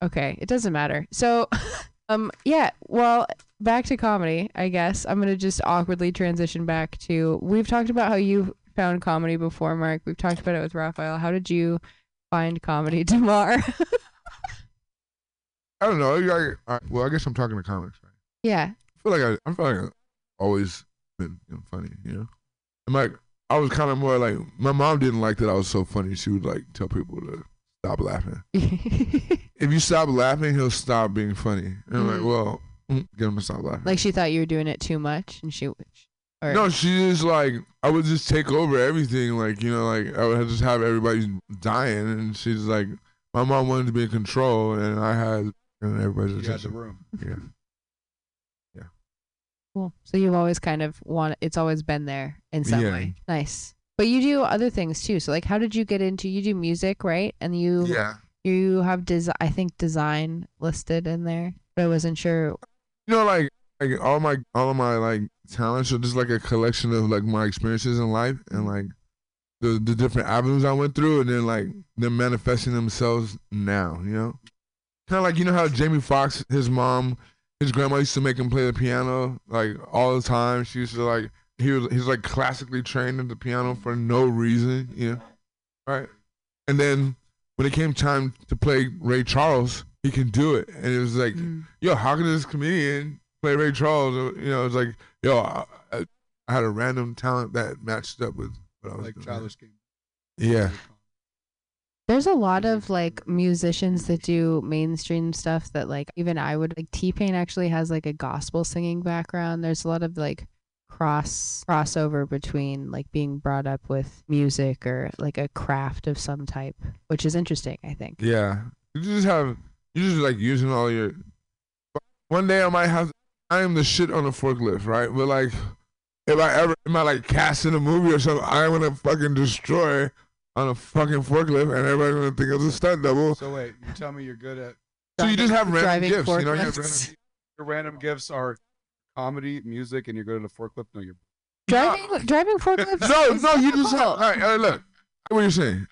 Okay, it doesn't matter. So, um, yeah. Well, back to comedy. I guess I'm gonna just awkwardly transition back to. We've talked about how you found comedy before, Mark. We've talked about it with Raphael. How did you find comedy, Damar? I don't know. I, I, well, I guess I'm talking to comics. Right? yeah. I feel like I, I feel like I've always been you know, funny. You know, I'm like I was kind of more like my mom didn't like that I was so funny. She would like tell people to stop laughing. If you stop laughing, he'll stop being funny. And I'm like, Mhm. well, mm, get him to stop laughing. Like she thought you were doing it too much, and she. Or, No, she just like I would just take over everything. Like you know, like I would just have everybody dying, and she's like, my mom wanted to be in control, and I had and everybody's You had the attention. room. Yeah, Cool. So you've always kind of want. It's always been there in some Yeah. way. Nice. But you do other things too. So like, how did you get into? You do music, right? And you yeah. you have des- I think design listed in there, but I wasn't sure. You know, like like all my all of my like talents are just like a collection of like my experiences in life and mm-hmm. like the the different avenues I went through, and then like them manifesting themselves now. You know, kind of like you know how Jamie Foxx, his mom, his grandma used to make him play the piano like all the time. She used to like he was he's like classically trained at the piano for no reason. You know, right? And then when it came time to play Ray Charles, he can do it, and it was like mm. yo, how can this comedian play Ray Charles? You know, it's like, yo, I, I, I had a random talent that matched up with what I was Like doing. childish game. Yeah, There's a lot mm-hmm. of like musicians that do mainstream stuff that like even I would like T Pain actually has like a gospel singing background. There's a lot of like cross crossover between like being brought up with music or like a craft of some type, which is interesting, I think. yeah. You just have you just like using all your. One day I might have. I am the shit on a forklift, right? But like, if I ever am I like cast in a movie or something, I'm gonna fucking destroy on a fucking forklift, and everybody's gonna think it's a stunt double. So wait, you tell me you're good at So you just have random driving gifts, you know? You have forklifts. random, your random gifts are comedy, music, and you're good at a forklift. No, you're Driving driving forklifts. no, is no, you just have. All difficult. right, all right, look. What you're saying?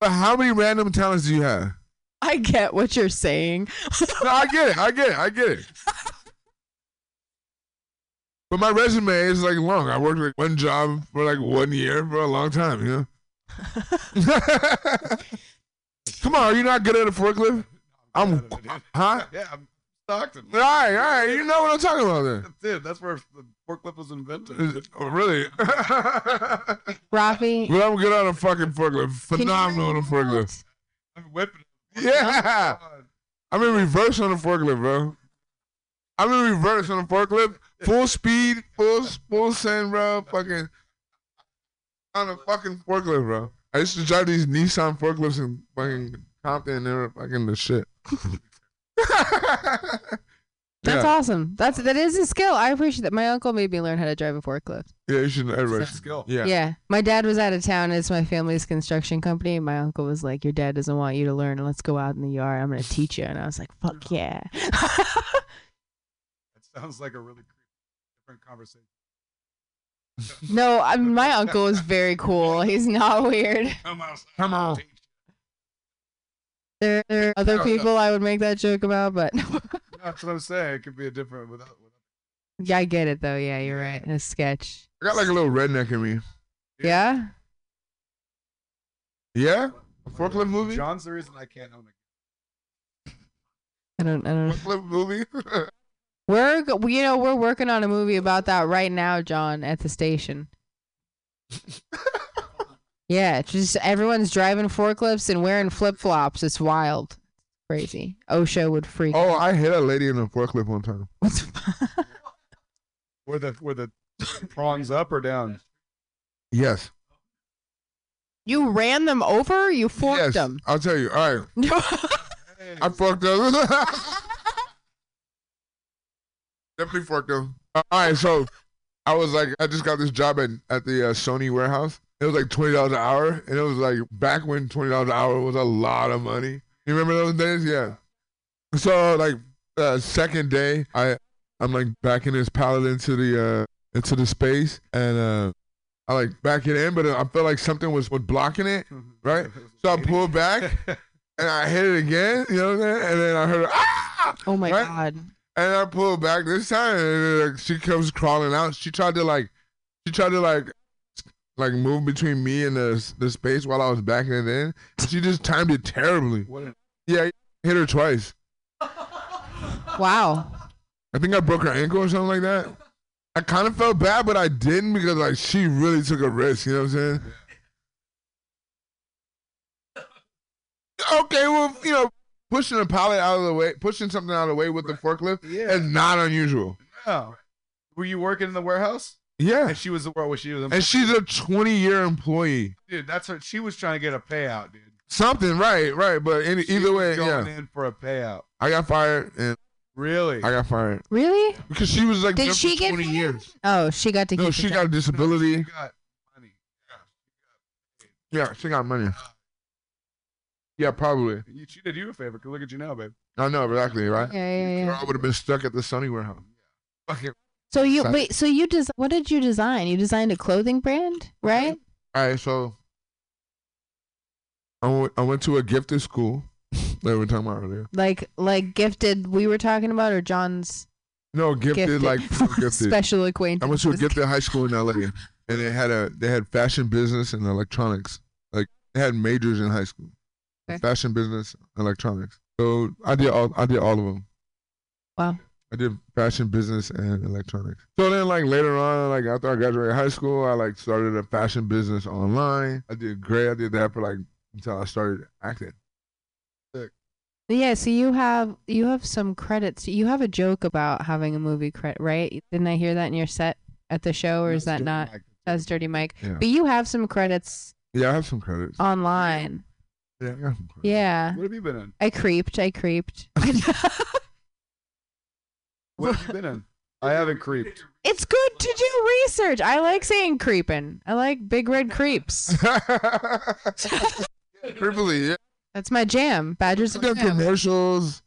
But how many random talents do you have? I get what you're saying. No, I get it. I get it. I get it. But my resume is like long. I worked like one job for like one year for a long time, you know? Come on, are you not good at a forklift? I'm, huh? Yeah, I'm Stockton. All right, all right. You know what I'm talking about then. That's it. that's where the forklift was invented. Oh, really? Rafi, but I'm good on a fucking forklift. Phenomenal on a forklift. I'm whipping. Yeah. Oh, I'm in reverse on a forklift, bro. I'm in reverse on a forklift. Full speed, full full send, bro. Fucking on a fucking forklift, bro. I used to drive these Nissan forklifts in fucking Compton and they were fucking the shit. that's yeah. awesome. That's that is a skill. I appreciate that. My uncle made me learn how to drive a forklift. Yeah, you should everybody. It's a skill. Yeah. Yeah. My dad was out of town. It's my family's construction company. My uncle was like, Your dad doesn't want you to learn. Let's go out in the yard. I'm going to teach you. And I was like, Fuck yeah. That sounds like a really creepy, different conversation. No, I mean, my uncle is very cool. He's not weird. Come on. Come on. There, there are other people I would make that joke about, but That's what I'm saying. It could be a different without. without yeah, I get it though. Yeah, you're right. A sketch. I got like a little redneck in me. Yeah? Yeah? A forklift movie? John's the reason I can't own it. I don't, I don't Forklift movie? We're, you know, we're working on a movie about that right now, John, at the station. yeah, just everyone's driving forklifts and wearing flip flops. It's wild. Crazy. OSHA would freak. oh, I hit a lady in a forklift one time. Were the were the prongs up or down? Yes. you ran them over? You forked yes. them. I'll tell you. All right. I fucked up. Definitely fucked up. All right, so I was like, I just got this job at, at the uh, Sony warehouse. It was like twenty dollars an hour, and it was like back when twenty dollars an hour was a lot of money. You remember those days? Yeah. So like, uh, second day, I I'm like backing this pallet into the uh into the space, and uh I like back it in, but I felt like something was, was blocking it, right? So I pulled back and I hit it again, you know what I'm saying? And then I heard ah, Oh my Right? god. And I pulled back this time, and like, she comes crawling out. She tried to like, she tried to like, like move between me and the the space while I was backing it in. She just timed it terribly. What an Yeah, I hit her twice. Wow. I think I broke her ankle or something like that. I kind of felt bad, but I didn't because like she really took a risk. You know what I'm saying? Okay, well, you know, pushing a pallet out of the way, pushing something out of the way with the forklift Yeah. is not unusual. Oh. Were you working in the warehouse? Yeah, And she was the was she was and she's a 20 year employee. dude. That's what she was trying to get a payout, dude. Something, right, right. But any, She either was way, going yeah, in for a payout. I got fired, and Really? I got fired Really? because she was like Did she for get 20 fired? years. Oh, she got to No, keep she got job. a disability. She got money. Yeah, she got money. Uh, Yeah, probably. You, she did you a favor. 'cause Look at you now, babe. I know exactly, right? Yeah, yeah, Or yeah. I would have been stuck at the Sony warehouse. Fucking. So you Sad. wait. So you des- What did you design? You designed a clothing brand, right? All right, so I went, I went to a gifted school that we were talking about earlier. Like, like gifted. We were talking about, or John's No, gifted, gifted, like gifted. special acquaintance. I went to a gifted high school in LA, and they had a they had fashion business and electronics. Like they had majors in high school, Okay. fashion business, electronics. So I did all I did all of them. Wow. I did fashion business and electronics. So then, like later on, like after I graduated high school, I like started a fashion business online. I did great. I did that for like until I started acting. Yeah, so you have you have some credits. You have a joke about having a movie credit, right? Didn't I hear that in your set at the show, or is that not? That's Dirty Mike. Yeah. But you have some credits Yeah, I have some credits. online. Yeah, I got some credits. Yeah, What have you been in? I creeped. I creeped. What have you been in? I haven't creeped. it's good to do research. I like saying creeping. I like big red creeps. Tripoli, yeah. That's my jam. Badgers. I've done Jam. commercials.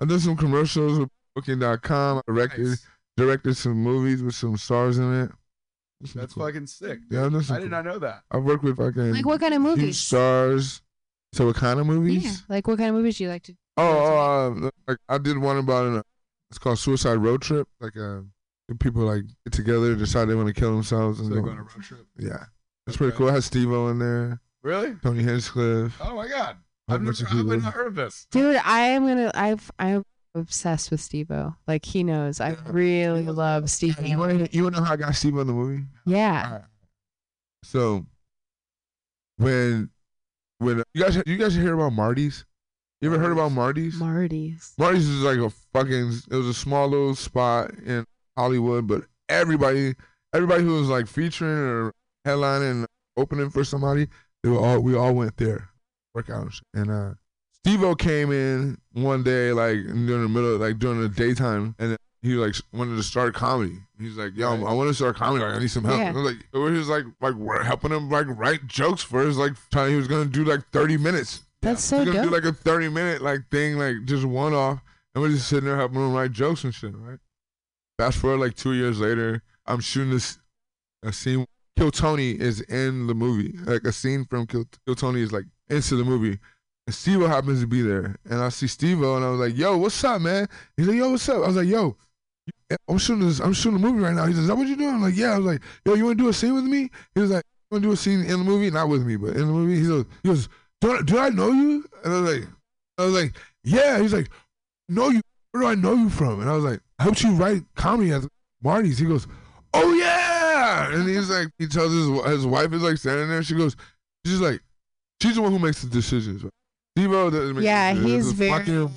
I've done some commercials with Booking.com. I directed Nice. directed some movies with some stars in it. This is That's cool. fucking sick. Yeah, I've done some I did cool- not know that. I've worked with fucking Like what kind of movies? stars. So what kind of movies? Yeah. Like what kind of movies do you like to? Oh, oh uh, like I did one about an, it's called Suicide Road Trip. Like uh, people like get together, decide they want to kill themselves, So and they're go. going on a road trip. Yeah, it's pretty cool. It has Steve-O in there, Really? Tony Hinchcliffe. Oh my god. a I've never, I've people. not heard of this. Dude, I am gonna. I've I'm obsessed with Steve-O. Like he knows. I Yeah. really love Steve. You want to you want to know how I got Steve in the movie? Yeah. Alright. So when when you guys you guys hear about Marty's? You ever heard about Marty's? Marty's. Marty's is like a fucking. It was a small little spot in Hollywood, but everybody, everybody who was like featuring or headlining, opening for somebody, they were all we all went there, work out and shit. And uh, Steve-O came in one day, like during the middle, like during the daytime, and he like wanted to start comedy. He's like, "Yo, I want to start comedy. Like, I need some help." Yeah. I was like, he was like, like we're helping him like write jokes for his like trying. He was gonna do like thirty minutes. That's so He's gonna dope. do like a thirty minute like thing, like just one off, and we're just sitting there helping him write jokes and shit, right? Fast forward like two years later, I'm shooting this a scene. Kill Tony is in the movie, like a scene from Kill, Kill Tony is like into the movie. And Steve happens to be there, and I see Steve and I was like, "Yo, what's up, man?" He's like, "Yo, what's up?" I was like, "Yo, I'm shooting this. I'm shooting a movie right now." He says, "Is that what you doing?" I'm like, "Yeah." I was like, "Yo, you want to do a scene with me?" He was like, "You want to do a scene in the movie? Not with me, but in the movie." He goes, "He goes, do I, do I know you?" And I was like, "I was like, yeah." He's like, "No, you. Where do I know you from?" And I was like, "I helped you write comedy at Marty's." He goes, "Oh yeah!" And he's like, he tells his his wife is like standing there. She goes, she's like, she's the one who makes the decisions. Steve-O doesn't make Yeah, the decisions. he's very.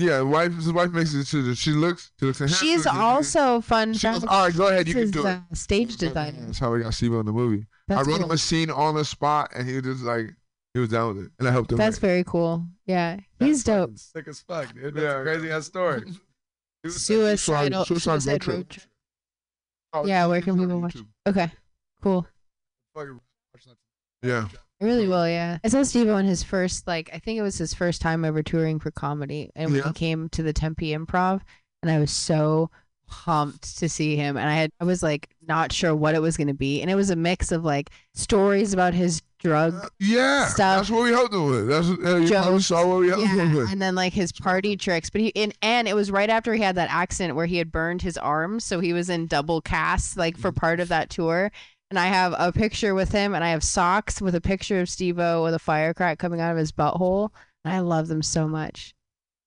Yeah, wife. His wife makes the decision. She looks. She looks. She's looks at him. also fun. She goes, all right, go ahead. You can do it. stage designer. That's how we got Steve in the movie. That's I wrote him a scene on the spot, and he was just like, he was down with it, and I helped him. That's write. very cool. Yeah, he's That's dope. Sick as fuck, dude. That's Yeah. crazy ass story. Suicidal. Suicide Suicide Trip. Road Trip. Oh, Yeah, where can people watch? Okay, cool. Yeah, I really will, yeah. I saw Steve on his first, like, I think it was his first time ever touring for comedy. And Yeah. he came to the Tempe Improv, and I was so pumped to see him. And I had, I was like, not sure what it was going to be. And it was a mix of like stories about his drug yeah. Stuff. That's what we helped him with. That's uh, you probably saw what we helped him with. and then like his party tricks. But he and, and it was right after he had that accident where he had burned his arms, so he was in double cast like for part of that tour. And I have a picture with him, and I have socks with a picture of Steve-O with a firecrack coming out of his butthole. And I love them so much.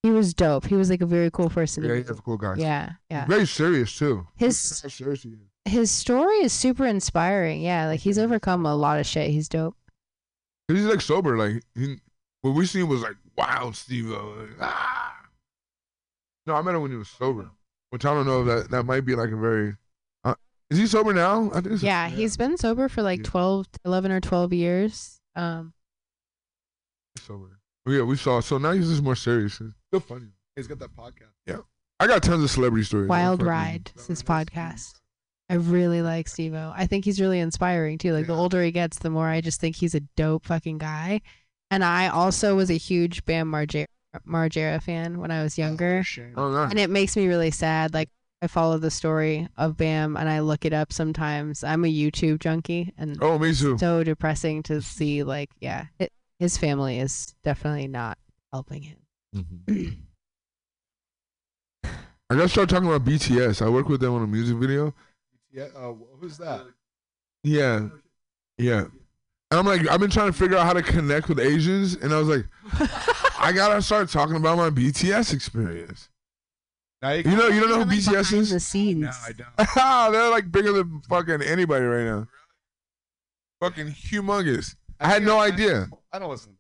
He was dope. He was like a very cool person. Yeah, he's a cool guy. yeah, yeah. Very serious too. His serious he is. his story is super inspiring. Yeah, like he's overcome a lot of shit. He's dope. 'Cause He's like sober. Like he, what we seen was like wild Steve. Like, ah. No, I met him when he was sober. Which I don't know if that that might be like a very. Is he sober now? I think. it's- Yeah, he's been sober for like Yeah. 12, 11 or 12 years. Um, he's sober. Yeah, we saw. So now he's just more serious. It's still funny. He's got that podcast. Yeah. I got tons of celebrity stories. Wild Fucking- Ride is his podcast. I really like Steve I think he's really inspiring too. Like the older he gets, the more I just think he's a dope fucking guy. And I also was a huge Bam Margera, Margera fan when I was younger. Oh, nice. And it makes me really sad. Like I follow the story of Bam and I look it up sometimes. I'm a YouTube junkie and Oh, me too. so depressing to see like yeah, it, his family is definitely not helping him. I gotta start talking about BTS. I work with them on a music video. Yeah. Uh, who's that? Yeah, yeah. And I'm like, I've been trying to figure out how to connect with Asians, and I was like, I gotta start talking about my BTS experience. Now you, You know, you don't know who Even, like, BTS is? the scenes. No, I don't. Ah, they're like bigger than fucking anybody right now. Fucking humongous. I had no idea. I don't listen.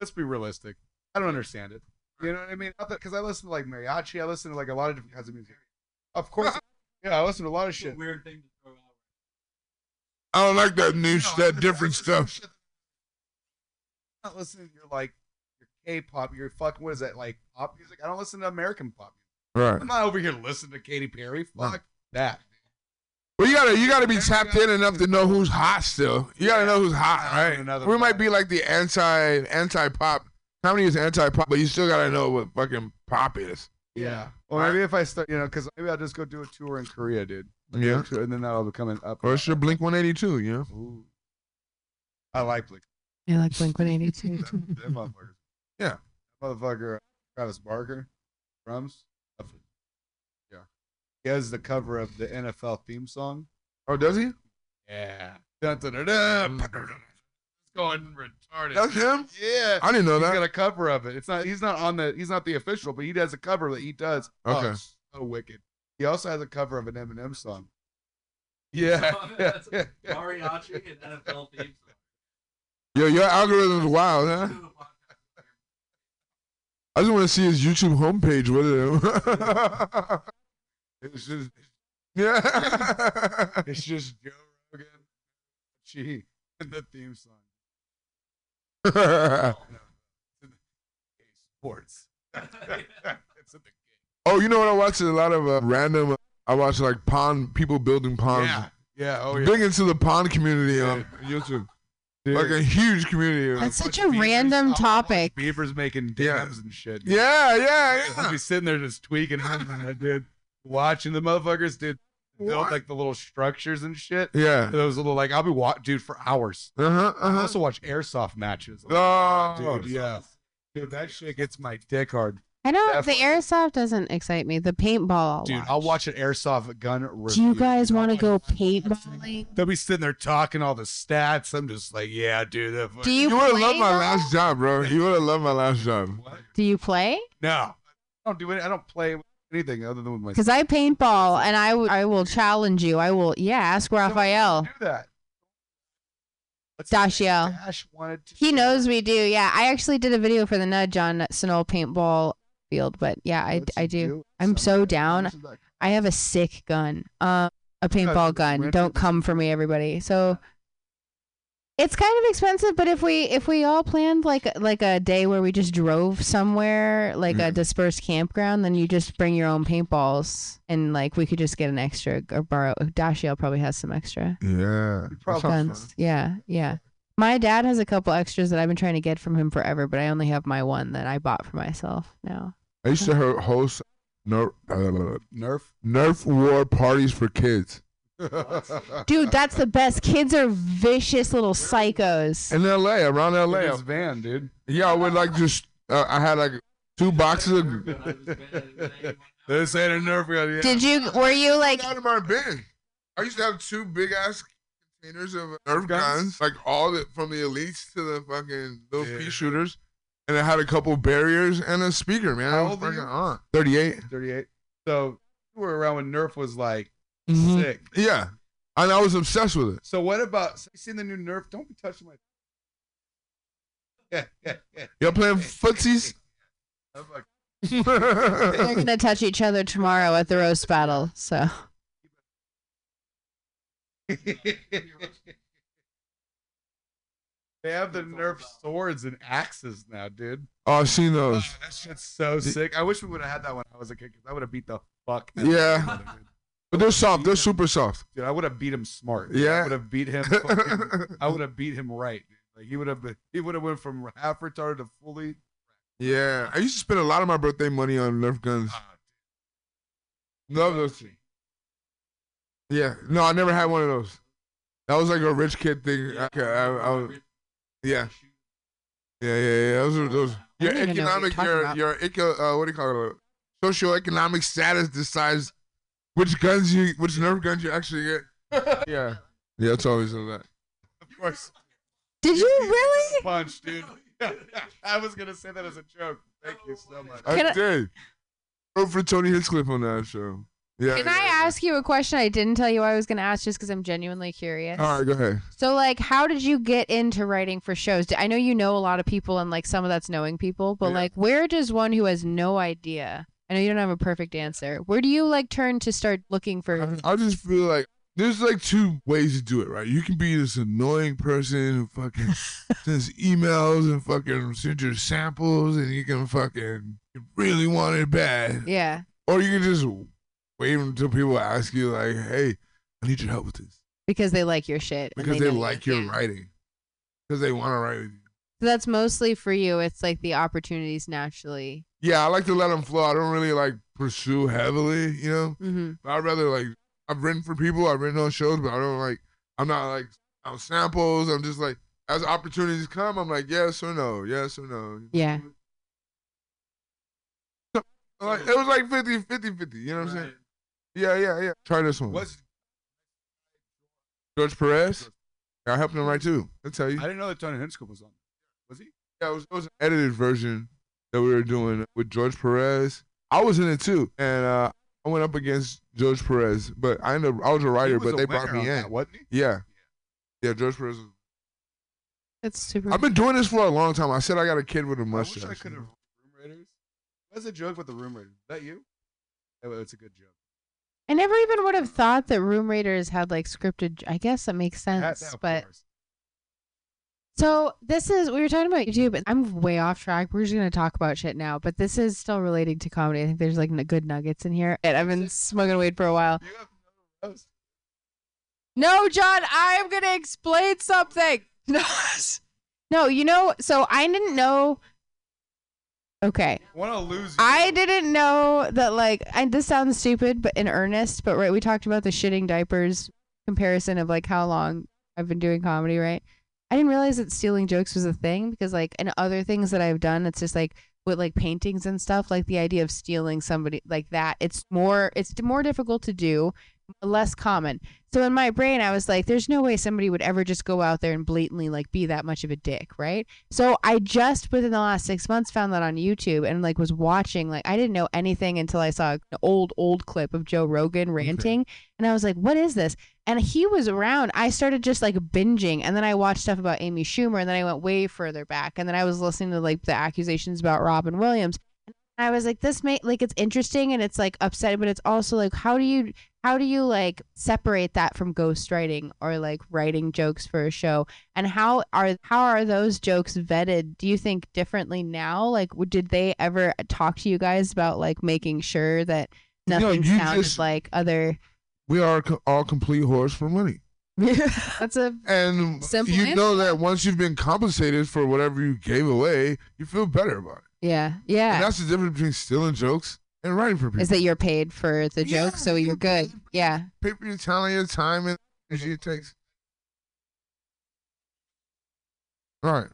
Let's be realistic. I don't understand it. You know what I mean? Because I listen to like mariachi. I listen to like a lot of different kinds of music. Of course. yeah, I listen to a lot of shit. Weird thing to throw out. I don't like that new, You know, I that different I listen stuff. shit- I'm not listening to your like your K-pop, your fucking what is that like pop music? I don't listen to American pop. music. Right. I'm not over here listening to Katy Perry. Fuck that. Well, you gotta you gotta be tapped in enough to know who's hot. Still, you gotta know who's hot, right? another We might be like the anti anti pop. Comedy is anti pop, but you still gotta know what fucking pop is. Yeah. Well, maybe if I start, you know, because maybe I'll just go do a tour in Korea, dude. Yeah. And then that'll become an up. Or it's your Blink 182, you know? Ooh. I like Blink. I like Blink 182. Them motherfuckers. Yeah. Motherfucker, Travis Barker, drums. Love He has the cover of the NFL theme song. Oh, does he? Yeah. Dun, dun, dun, dun. It's going retarded. That's him? Yeah. I didn't know He's that. got a cover of it. It's not. He's not on the. He's not the official, but he does a cover that he does. Oh, Okay. it's so wicked. He also has a cover of an Eminem song. Yeah. yeah, yeah, yeah. Mariachi and NFL theme song. Yo, your algorithm's wild, huh? I just want to see his YouTube homepage with him. It's just. yeah. It's just Joe Rogan. Gee, and the theme song. Sports. it's in oh, you know what? I watch a lot of uh, random. Uh, I watch like pond people building ponds. Yeah. Yeah. Oh yeah. Big into the pond community on YouTube. Like a huge community. That's such a random topic. Beavers making Yeah. dams and shit. Yeah, yeah, yeah. I'll be sitting there just tweaking, dude, watching the motherfuckers, dude, build What? like the little structures and shit. Yeah. Those little like I'll be wa- dude for hours. Uh huh. I Uh also watch airsoft matches. huh. dude, Oh, yeah, dude, that shit gets my dick hard. I know That the airsoft doesn't excite me. The paintball, I'll Dude, watch. I'll watch an airsoft gun review. Do you guys want to go paintballing? They'll be sitting there talking all the stats. I'm just like, yeah, dude. that Do fucking- you You would have loved my last job, bro. You would have loved my last job. What? Do you play? No, I don't do it. I don't play with anything other than with my. Because I paintball, and I w- I will challenge you. I will. Yeah, ask Raphael. do that. Let's Dashiell. Dash wanted. He knows we do. Yeah, I actually did a video for the Nudge on Sunol paintball field, but yeah, I, Let's I do. I'm so down. I have a sick gun, um, a paintball gun. Don't come for me, everybody. So it's kind of expensive, but if we if we all planned like like a day where we just drove somewhere, like a Mhm. dispersed campground, then you just bring your own paintballs, and like we could just get an extra or borrow. Dashiell probably has some extra Yeah. probably- That guns. Yeah, yeah. My dad has a couple extras that I've been trying to get from him forever, but I only have my one that I bought for myself now. I used to host Nerf, uh, Nerf. Nerf war parties for kids Dude, that's the best. Kids are vicious little psychos. in LA, around LA. His van, dude. Yeah, I would like just. Uh, I had like two boxes of. This ain't a Nerf gun. Yeah. Did you? Were you like? out of my bin. I used to have two big ass containers of Nerf Guns? guns, like all the from the elites to the fucking little Yeah. pea shooters, and I had a couple barriers and a speaker. Man, How I was old are you? fucking on. Thirty-eight. 38. So you were around when Nerf was like Mhm. sick. Yeah, and I was obsessed with it. So what about so you seen the new Nerf? Don't be touching my. Yeah, yeah, yeah. Y'all playing footsies? I'm like, They're gonna touch each other tomorrow at the roast battle. So they have the Nerf swords and axes now, dude. oh, I've seen Oh, those. that shit's so sick. I wish we would have had that when I was a kid because I would have beat the fuck. Yeah. Him, dude. But they're soft. They're super soft. Dude, I would have beat him smart. Yeah. I would have beat him. fucking- I would have beat him right. dude. Like he would have. been- He would have went from half retarded to fully. Yeah, I used to spend a lot of my birthday money on Nerf guns. Love those. Yeah, no, I never had one of those. That was like a rich kid thing. I, I, I was, yeah, yeah, yeah, yeah. Those are those. Your don't even know what you're economic, your about. your eco, uh, what do you call it? Socioeconomic status decides which guns you, which Nerf guns you actually get. yeah, yeah, it's always like that. Of course. did you really? Punch, dude. I was gonna say that as a joke. Thank you so much. I, Can I- did. Wrote for Tony Hinchcliffe on that show. Yeah. Can yeah, I yeah. ask you a question I didn't tell you I was gonna ask just because I'm genuinely curious? All right, go ahead. So like, how did you get into writing for shows? I know you know a lot of people, and like some of that's knowing people, but Yeah. like, where does one who has no idea? I know you don't have a perfect answer. Where do you like turn to start looking for? I just feel like there's like two ways to do it, right? You can be this annoying person who fucking sends emails and fucking sends your samples and you can fucking you really want it bad. Yeah, Or you can just wait until people ask you like, hey, I need your help with this. because they like your shit. Because they, you. like your Yeah. writing. Because they want to write with you. So that's mostly for you. It's like the opportunities naturally. Yeah, I like to let them flow. I don't really like pursue heavily, you know? Mm-hmm. I'd rather like I've written for people, I've written on shows, but I don't like I'm not like on samples. I'm just like as opportunities come, I'm like yes or no, yes or no. Yeah. Like, it was like 50, 50, 50, you know what I'm saying? Yeah, yeah, yeah. Try this one. What's George Perez? Yeah, I helped him write too. I'll tell you. I didn't know that Tony Hinchcliffe was on. Was he? Yeah, it was, it was an edited version that we were doing with George Perez. I was in it too, and uh, I went up against George Perez, but I ended up, I was a writer, was but a they brought me in. that, wasn't he? Yeah, yeah. George Perez. was- It's super. I've been doing this for a long time. I said I got a kid with a wish mustache. I could have. Room Raiders. What's a joke with the Room Raiders? Is that you? Oh, it's a good joke. I never even would have thought that Room Raiders had like scripted. I guess that makes That- sense, but course. So this is we were talking about YouTube, I'm way off track. We're just gonna talk about shit now, but this is still relating to comedy. I think there's like n- good nuggets in here. And I've been smoking weed for a while. No John, I am gonna explain something. No, no, you know. So I didn't know. Okay, Want to lose? I didn't know that. Like, I, this sounds stupid, but in earnest. But right, we talked about the shitting diapers comparison of like how long I've been doing comedy, right? I didn't realize that stealing jokes was a thing because like in other things that I've done, it's just like with like paintings and stuff, like the idea of stealing somebody like that, it's more it's more difficult to do, less common. So in my brain, I was like, there's no way somebody would ever just go out there and blatantly like be that much of a dick, right? So I just within the last six months found that on YouTube and like was watching, like I didn't know anything until I saw an old, old clip of Joe Rogan ranting. And I was like, what is this? And he was around. I started just like binging, and then I watched stuff about Amy Schumer, and then I went way further back, and then I was listening to like the accusations about Robin Williams. And I was like, this may like it's interesting and it's like upsetting, but it's also like, how do you how do you like separate that from ghostwriting or like writing jokes for a show? And how are how are those jokes vetted? Do you think differently now? Like, did they ever talk to you guys about like making sure that nothing you sounded just- like other? We are co- all complete whores for money. That's a And Simple you know that once you've been compensated for whatever you gave away, you feel better about it. yeah, And yeah. that's the difference between stealing jokes and writing for people. Is that you're paid for the Yeah, joke, so you're good? Yeah. Pay for your talent, your time, and energy it takes. All right.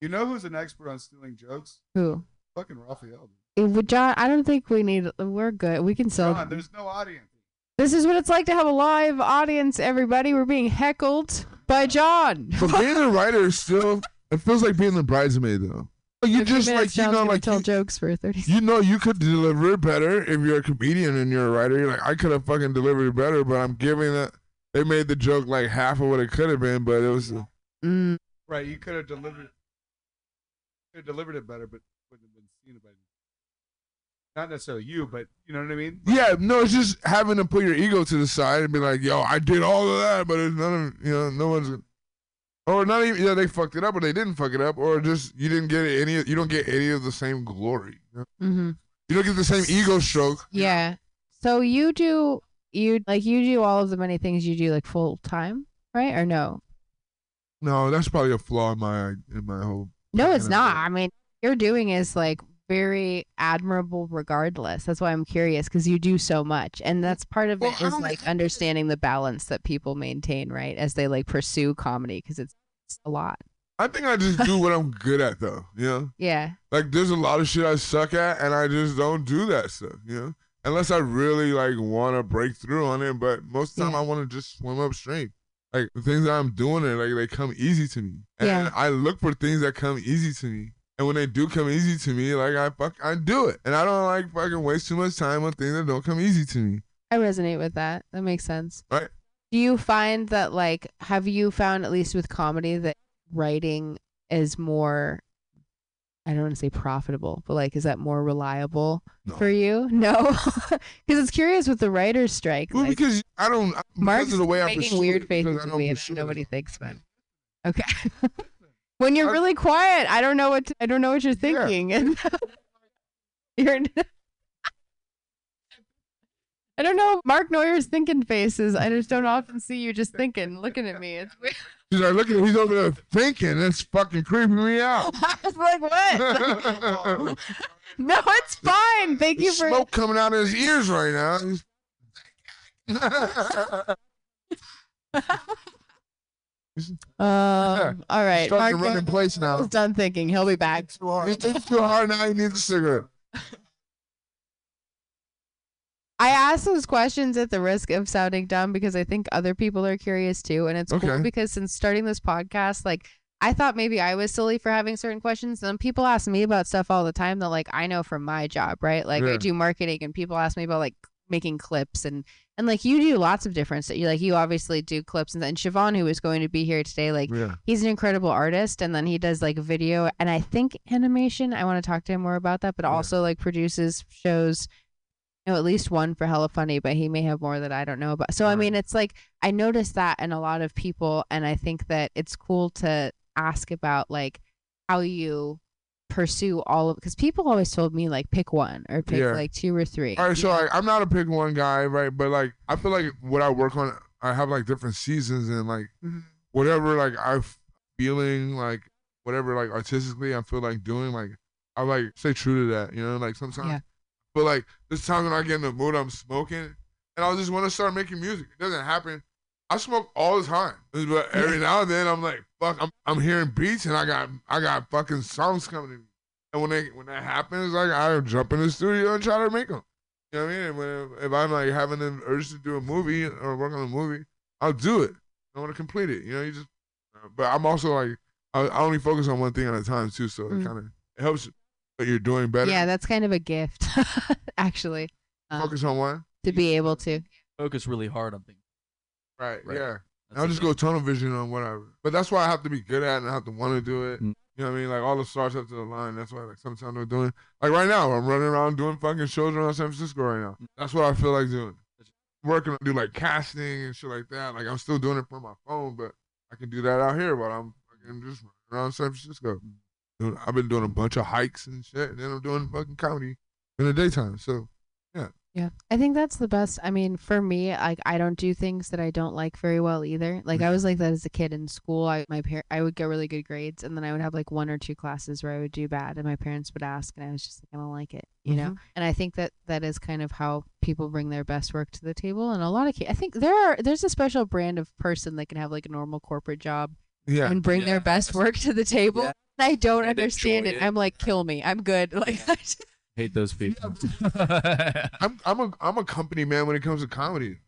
You know who's an expert on stealing jokes? Who? Fucking Raphael. But John, I don't think we need. We're good. We can still. John, there's no audience. This is what it's like to have a live audience. Everybody, we're being heckled by John. But being a writer is still, it feels like being the bridesmaid, though. You just minutes, like, you know, like, tell you, jokes for thirty. you know, you could deliver it better if you're a comedian and you're a writer. You're like, I could have fucking delivered it better, but I'm giving it. They made the joke like half of what it could have been, but it was. Mm. Right, you could have delivered. Could have delivered it better, but wouldn't have been seen by. Not necessarily you, but you know what I mean. Yeah, no, it's just having to put your ego to the side and be like, "Yo, I did all of that," but it's none of you know, no one's, or not even yeah, they fucked it up or they didn't fuck it up, or just you didn't get any, you don't get any of the same glory. You, know? Mm-hmm. You don't get the same ego stroke. Yeah. So you do you like you do all of the many things you do like full time, right? Or no? No, that's probably a flaw in my in my whole. No, it's not. way. I mean, you're doing is like very admirable regardless. That's why I'm curious because you do so much. And that's part of Well, it I is don't- like understanding the balance that people maintain, right? As they like pursue comedy because it's, it's a lot. I think I just do what I'm good at, though. You know, Yeah. like there's a lot of shit I suck at, and I just don't do that stuff. You know, unless I really like want to break through on it. But most of the time, Yeah. I want to just swim upstream. Like the things that I'm doing, it like they come easy to me, and Yeah. I look for things that come easy to me. And when they do come easy to me, like I fuck, I do it, and I don't like fucking waste too much time on things that don't come easy to me. I resonate with that. That makes sense. Right. Do you find that like have you found at least with comedy that writing is more I don't want to say profitable, but like is that more reliable No. for you? No. Cuz it's curious with the writers strike. Well, like, because I don't. because Mark's of the way I making pursue weird because faces I at me. and I it. thinks, but okay. when you're really quiet, I don't know what to, I don't know what you're thinking, and you're. I don't know Mark Neuer's thinking faces. I just don't often see you just thinking, looking at me. It's weird. She's like, look at. He's over there thinking. It's fucking creeping me out. I was like, what? no, it's fine. Thank you for. smoke coming out of his ears right now. He's- Um, all right, starting Mark to run in place now. Neuer's done thinking. He'll be back. He's thinking too hard now. He needs a cigarette. I ask those questions at the risk of sounding dumb because I think other people are curious too. And it's cool because since starting this podcast, like I thought maybe I was silly for having certain questions. And then people ask me about stuff all the time that like I know from my job, right? Like I do marketing and people ask me about like making clips and and like you do lots of different stuff. You like you obviously do clips and then Siobhan, who is going to be here today, like Yeah. he's an incredible artist and then he does like video and I think animation. I want to talk to him more about that, but Yeah. also like produces shows you know, at least one for Hella Funny, but he may have more that I don't know about. So I mean, it's like I noticed that in a lot of people, and I think that it's cool to ask about like how you pursue all of because people always told me like pick one or pick Yeah. like two or three. All right, so Yeah. like I'm not a pick one guy, right? But like I feel like what I work on, I have like different seasons and like Mhm. whatever like I'm feeling like whatever like artistically I feel like doing like I like stay true to that, you know. Like sometimes, Yeah. but like this time when I get in the mood, I'm smoking, and I just want to start making music. It doesn't happen. I smoke all the time, but every now and then I'm like, fuck, I'm I'm hearing beats and I got I got fucking songs coming to me. And when they when that happens, like I jump in the studio and try to make them. You know what I mean? And when, if I'm like having an urge to do a movie or work on a movie, I'll do it. I want to complete it. You know, you just. But I'm also like I, I only focus on one thing at a time too, so Mm. it kind of it helps that you're doing better. yeah, that's kind of a gift, actually, um, focus on one. to be able to. Focus really hard on things. Right. Right. Yeah. I'll just go tunnel vision on whatever. But that's why I have to be good at it and I have to want to do it. Mm. You know what I mean? Like all the stars up to the line. That's why like sometimes I'm doing like right now, I'm running around doing fucking shows around San Francisco right now. That's what I feel like doing. Working do like casting and shit like that. Like I'm still doing it from my phone, but I can do that out here while I'm fucking just running around San Francisco. I've been doing a bunch of hikes and shit, and then I'm doing fucking comedy in the daytime. So Yeah, I think that's the best. I mean, for me, like I don't do things that I don't like very well either. Like I mm. was like that as a kid in school. I my par- I would get really good grades, and then I would have like one or two classes where I would do bad, and my parents would ask, and I was just like, I don't like it, you know. Mm-hmm. And I think that that is kind of how people bring their best work to the table. And a lot of, ca- I think there are there's a special brand of person that can have like a normal corporate job yeah, and bring their best work to the table. Yeah. And I don't And understand it. it. I'm like, kill me. I'm good. Like, just- Hate those people. I'm I'm a I'm a company man when it comes to comedy.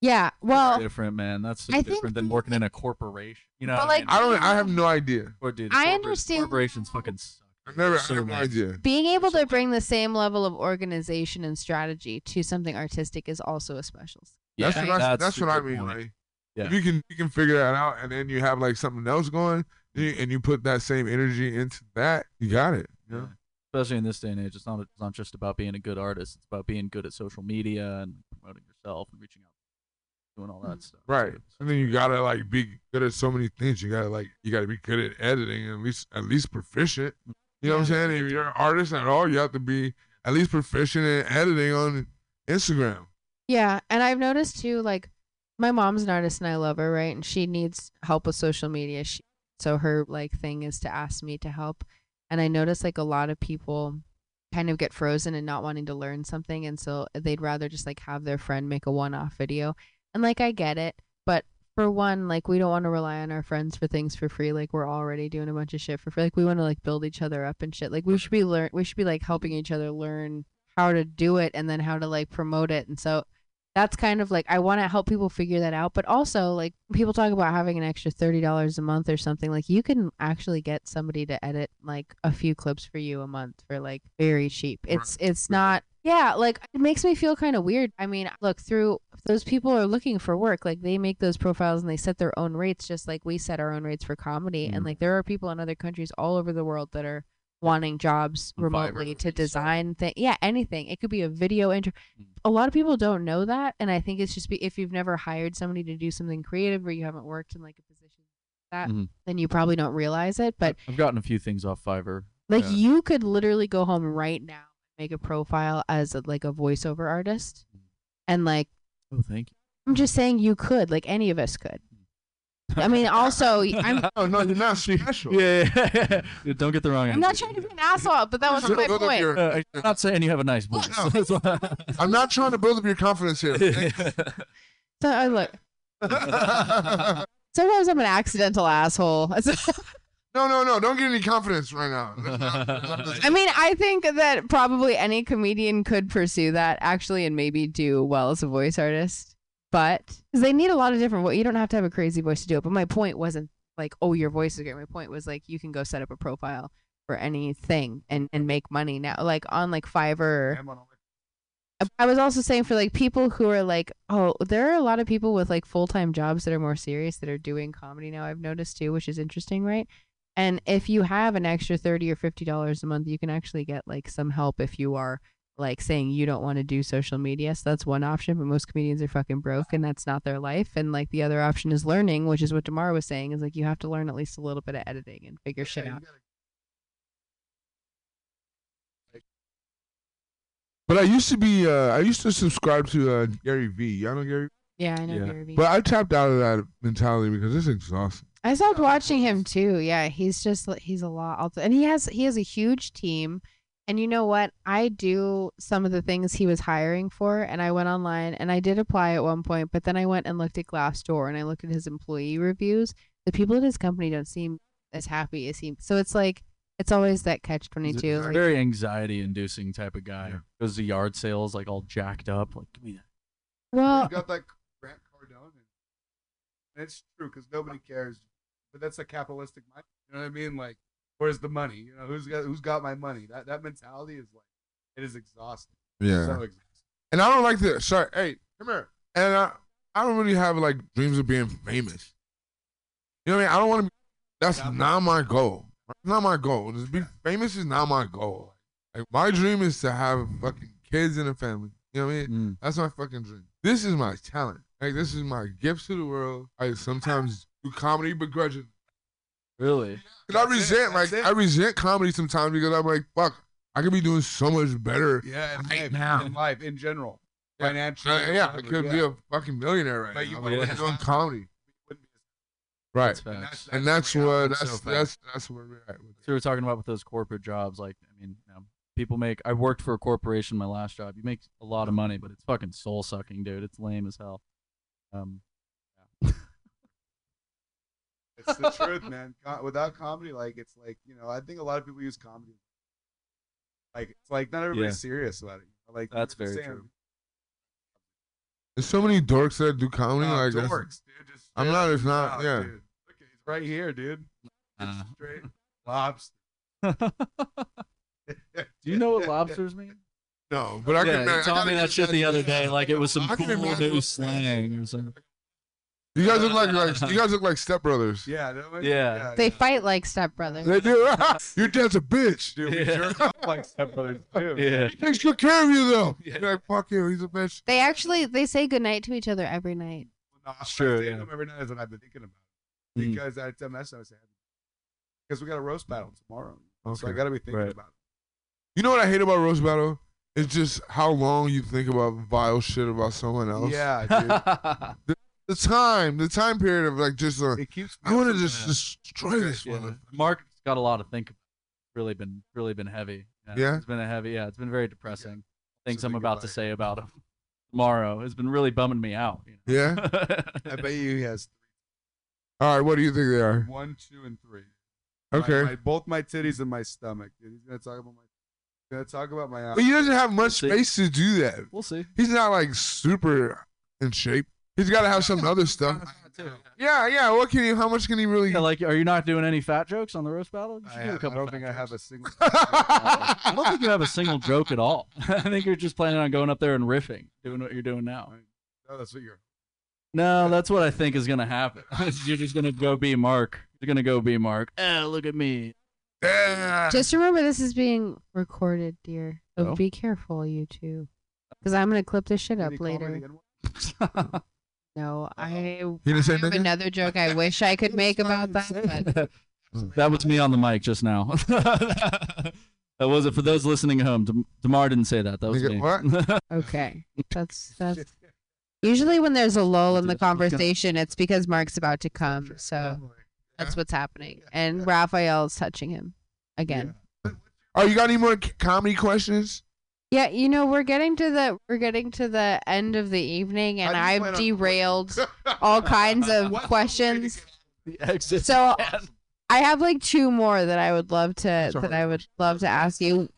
yeah. Well, different, man. That's so I think different than working in a corporation. You know, But, I like. I don't. I have no idea. Or, dude, I understand- Corporations fucking suck. I never. I So have no idea. being able to bring the same level of organization and strategy to something artistic is also a special. skill. That's Yeah, what I, that's that's what I mean. point. Like, Yeah. if you can you can figure that out, and then you have like something else going, and you, and you put that same energy into that, you got it. You know? Yeah. Especially in this day and age, it's not it's not just about being a good artist. It's about being good at social media and promoting yourself and reaching out, doing all that mm, stuff. Right. too. And then you gotta like be good at so many things. You gotta like you gotta be good at editing, at least at least proficient. Mm, you know what I'm saying? If you're an artist at all, you have to be at least proficient in editing on Instagram. Yeah, and I've noticed too, like my mom's an artist and I love her, right? And she needs help with social media. She, so her like thing is to ask me to help. And I notice like a lot of people kind of get frozen and not wanting to learn something, and so they'd rather just like have their friend make a one-off video. And like I get it, but for one, like we don't want to rely on our friends for things for free. Like we're already doing a bunch of shit for free. Like we want to like build each other up and shit. Like we should be learn. We should be like helping each other learn how to do it and then how to like promote it. And so that's kind of like I want to help people figure that out. But also like people talk about having an extra thirty dollars a month or something. Like you can actually get somebody to edit like a few clips for you a month for like very cheap. It's it's not yeah, like it makes me feel kind of weird. I mean, look through those people are looking for work. Like they make those profiles and they set their own rates, just like we set our own rates for comedy. And Mhm. like there are people in other countries all over the world that are wanting jobs Fiverr, remotely to design thing. Yeah, anything. It could be a video intro. Mm. A lot of people don't know that, and I think it's just be, if you've never hired somebody to do something creative or you haven't worked in like a position like that, Mhm. then you probably don't realize it. But I've gotten a few things off Fiverr. like Yeah. you could literally go home right now, make a profile as a, like a voiceover artist, and like Oh, thank you. I'm just saying you could, like any of us could. I mean, also, I'm Oh no, you're not special. Yeah, yeah, yeah. Don't get the wrong. I'm not trying to be an asshole, but that was Build- my point. your- Uh, I'm not saying you have a nice voice. No. I'm not trying to build up your confidence here. So I look. Sometimes I'm an accidental asshole. No, no, no. Don't get any confidence right now. Let's not- let's not- I mean, I think that probably any comedian could pursue that actually and maybe do well as a voice artist. But 'cause they need a lot of different vo- you don't have to have a crazy voice to do it. But my point wasn't like, oh, your voice is great. My point was like you can go set up a profile for anything and, and make money now. Like on like Fiverr. I'm on all I was also saying for like people who are like, oh, there are a lot of people with like full time jobs that are more serious that are doing comedy now. I've noticed too, which is interesting, right? And if you have an extra thirty or fifty dollars a month, you can actually get like some help if you are like saying you don't want to do social media. So that's one option, but most comedians are fucking broke and that's not their life. And like the other option is learning, which is what Damara was saying, is like you have to learn at least a little bit of editing and figure shit Yeah, you out. gotta- But I used to be. Uh, I used to subscribe to uh, Gary V. Y'all know Gary. Yeah, I know Yeah. Gary V. But I tapped out of that mentality because it's exhausting. I stopped watching him too. Yeah, he's just he's a lot, and he has he has a huge team. And you know what? I do some of the things he was hiring for, and I went online and I did apply at one point, but then I went and looked at Glassdoor and I looked at his employee reviews. The people at his company don't seem as happy as he. So it's like it's always that catch twenty two. He's a very anxiety inducing type of guy. Goes to yard sales like all jacked up. Like, give me that. Well, you got that Grant Cardone. And it's true because nobody cares, but that's a capitalistic mind. You know what I mean? Like, where's the money? You know, who's got who's got my money? That that mentality is like, it is exhausting. Yeah. So exhausting. And I don't like the. Sorry, hey, come here. And I, I don't really have like dreams of being famous. You know what I mean? I don't want to. be That's not my goal. That's not my goal. Just be famous is not my goal. Like my dream is to have fucking kids and a family. You know what I mean? Mm. That's my fucking dream. This is my talent. Like this is my gift to the world. I sometimes do comedy begrudgingly. Really? Cause I That's it, resent that's like it. I resent comedy sometimes because I'm like, fuck, I could be doing so much better. Yeah, in Right life, now. in life, in general, Yeah. financially. Uh, yeah, I could yeah. be a fucking millionaire right But you now. wouldn't but be doing comedy. Wouldn't be as- Right. That's And facts. that's, and that's reality. what So that's fast. that's that's where we're at. With So we were talking about with those corporate jobs. Like, I mean, you know, people make. I worked for a corporation my last job. You make a lot of money, but it's fucking soul sucking, dude. It's lame as hell. Um, It's the truth, man. Co- without comedy, like it's like you know, I think a lot of people use comedy. Like it's like not everybody's Yeah. serious about it. Like That's very saying, true. There's so many dorks that do comedy. nah, like that's- dorks, dude. Just I'm straight not- up it's not- wow, yeah. Dude. Look, he's right here, dude. uh, Straight lobster. do you know what lobsters mean? no, but I yeah, can. you I taught me that shit the other day, like it was some I can cool imagine new slang or something. You guys look like like you guys look like stepbrothers. Yeah, don't we? Yeah. they yeah. fight like stepbrothers. They do. Your dad's a bitch. Dude, we Yeah. jerk off like stepbrothers too. Yeah. He takes good care of you though. Yeah. You're like fuck you. He's a bitch. They actually they say goodnight to each other every night. No, It's I'm true, saying yeah. them every night is what I've been thinking about. it. Mm. Because at MS I was saying, because we got a roast battle tomorrow, so I Okay. got to be thinking Right. about it. You know what I hate about roast battle? It's just how long you think about vile shit about someone else. Yeah, dude. The time, the time period of like just uh, it keeps. I want to just from destroy this Yeah. one. Mark's got a lot to think. about. Really been really been heavy. Yeah? it's been a heavy. Yeah, it's been very depressing. Things So I'm about about to say about him tomorrow has been really bumming me out. You know? Yeah. I bet you he has All right. What do you think they are? one, two, and three. Okay. my- both my titties and my stomach, dude. He's gonna talk about my. He's gonna talk about my. Ass. But he doesn't have much See? space to do that. We'll see. He's not like super in shape. He's got to have some other stuff. Yeah, yeah. What can he? How much can he really? Yeah, like, are you not doing any fat jokes on the roast battle? You should I, do a have, I couple don't fat think I have a single. I don't think you have a single joke at all. I think you're just planning on going up there and riffing, doing what you're doing now. No, that's what you're. No, that's what I think is gonna happen. you're just gonna go be Mark. You're gonna go be Mark. Eh, look at me. Yeah. Just remember this is being recorded, dear. So Oh. be careful, you two. Because I'm gonna clip this shit Did up he call me later. the N-word? No, I, He didn't say I have nigga? another joke I wish I could make about that. But that was me on the mic just now. that was it for those listening at home. Dem- Demar didn't say that. That was Nigga, me. what? okay, that's that's. Usually, when there's a lull in the conversation, it's because Mark's about to come. So that's what's happening, and Raphael's touching him again. Oh, you got any more c- comedy questions? Yeah, you know we're getting to the we're getting to the end of the evening, and I just I've on- derailed all kinds of questions. the exit. So I have like two more that I would love to That's that I would love to ask you.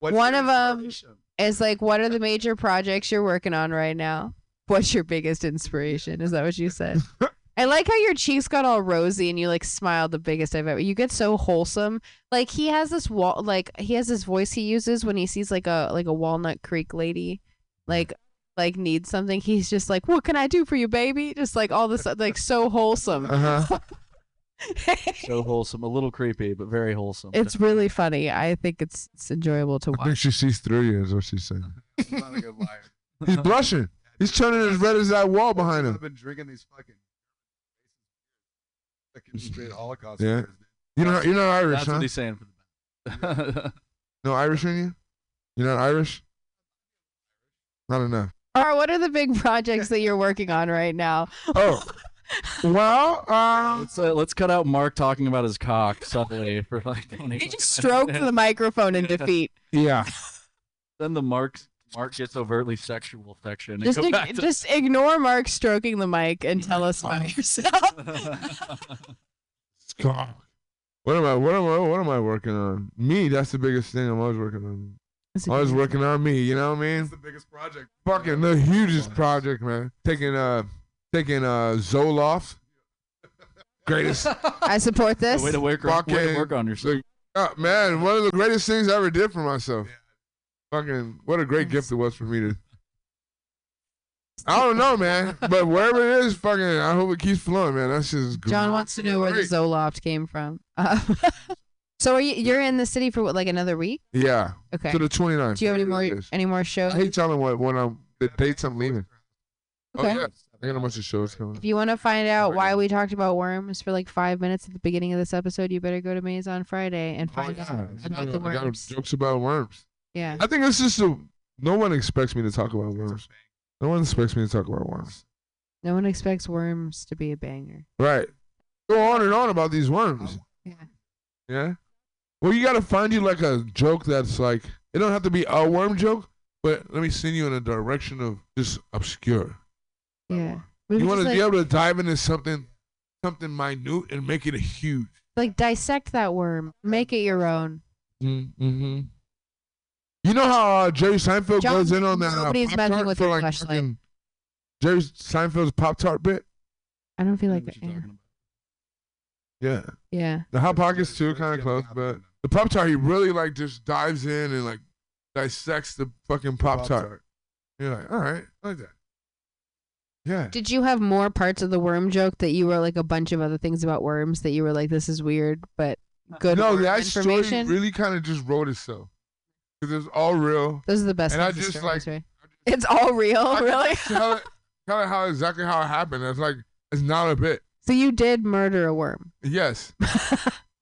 What's One of them? Is like, what are the major projects you're working on right now? What's your biggest inspiration? Is that what you said? I like how your cheeks got all rosy and you like smiled the biggest I've ever. You get so wholesome. Like he has this wall, like he has this voice he uses when he sees like a like a Walnut Creek lady, like like needs something. He's just like, "What can I do for you, baby?" Just like all this, like so wholesome. Uh-huh. So wholesome, a little creepy, but very wholesome. It's really funny. I think it's it's enjoyable to watch. I think watch. she sees through you, is what she's saying. He's not a good liar. He's blushing. He's turning as red as that wall behind him. I've been drinking these fucking fucking straight Holocaust. Yeah. You're not, you're not Irish, That's huh? what he's saying for the No Irish in you? You're not Irish? Not enough. Or what are the big projects that you're working on right now? Oh. well, uh, let's uh, let's cut out Mark talking about his cock suddenly for like 20 He just stroked the microphone in defeat. yeah. Then the Mark Mark gets overtly sexual section. Just ig- to- just ignore Mark stroking the mic and tell us about yourself. God. What am I? What am I? What am I working on? Me. That's the biggest thing I'm always working on. That's a Always working on me. You know what I mean? It's the biggest project. Fucking the hugest project, man. Taking uh, taking uh Zoloft. Greatest. I support this. way to work, way to Fucking- work on yourself. Uh, man, one of the greatest things I ever did for myself. Fucking, what a great gift it was for me to. I don't know, man, but wherever it is, fucking, I hope it keeps flowing, man. That's just John wants to know where the great. Zoloft came from. Uh, so are you you're in the city for what, like another week? Yeah. Okay. To the 29th. Do you have any more any more shows? I hate telling what when I'm the dates I'm leaving. Okay. Oh yeah, I got a bunch of shows coming. If you want to find out why we talked about worms for like five minutes at the beginning of this episode, you better go to Maze on Friday and Oh, find yeah. out I about got- the I got worms. jokes about worms. Yeah. I think it's just a. No one expects me to talk about worms. No one expects me to talk about worms. No one expects worms to be a banger. Right. Go on and on about these worms. Yeah. Yeah. Well, you got to find you like a joke that's like it don't have to be a worm joke, but let me send you in a direction of just obscure. Yeah. You want to it's be able to dive into something, something minute and make it a huge. like dissect that worm, make it your own. Mm-hmm. You know how uh, Jerry Seinfeld John, goes in on that uh, nobody's Pop-Tart messing with for like flashlight. fucking Jerry Seinfeld's Pop Tart bit? I don't feel like what that. Yeah. Yeah. yeah. The Hot Pockets too, kind of close, but the Pop Tart he really like just dives in and like dissects the fucking Pop Tart. You're like, all right, I like that. Yeah. Did you have more parts of the worm joke that you were like a bunch of other things about worms that you were like, this is weird, but good no, worm that story information? really kind of just wrote itself because it's all real. Those are the best. And I just stories, like right? It's all real, I really. just tell it, tell it how exactly how it happened. It's like it's not a bit. So you did murder a worm. Yes.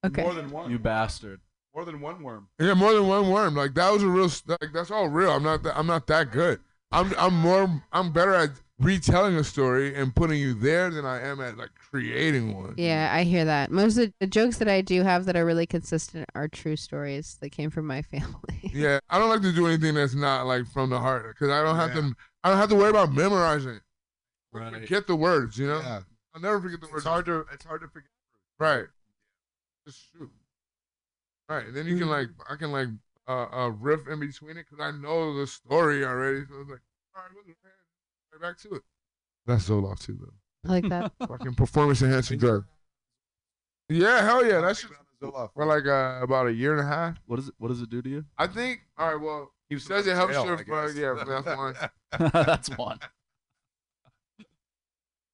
Okay. More than one. You bastard. More than one worm. Yeah, more than one worm. Like that was a real. Like that's all real. I'm not. That, I'm not that good. I'm. I'm more. I'm better at retelling a story and putting you there than I am at like creating one. Yeah, I hear that. Most of the jokes that I do have that are really consistent are true stories that came from my family. Yeah, I don't like to do anything that's not like from the heart because I don't have to. I don't have to worry about memorizing. it. Right. Forget the words. You know. Yeah. I'll never forget the words. It's hard to. It's hard to forget. Right. Just shoot. Right, and then you can like I can like uh, uh riff in between it because I know the story already. So it's like, all right, what's the plan? Right back to it. That's Zoloft too, though. I like that. Fucking performance enhancing drug. Yeah, hell yeah. That's just Zoloft. for like uh, about a year and a half. What does it? What does it do to you? I think. All right. Well, he says it helps jail, your. I yeah, that's one. That's one.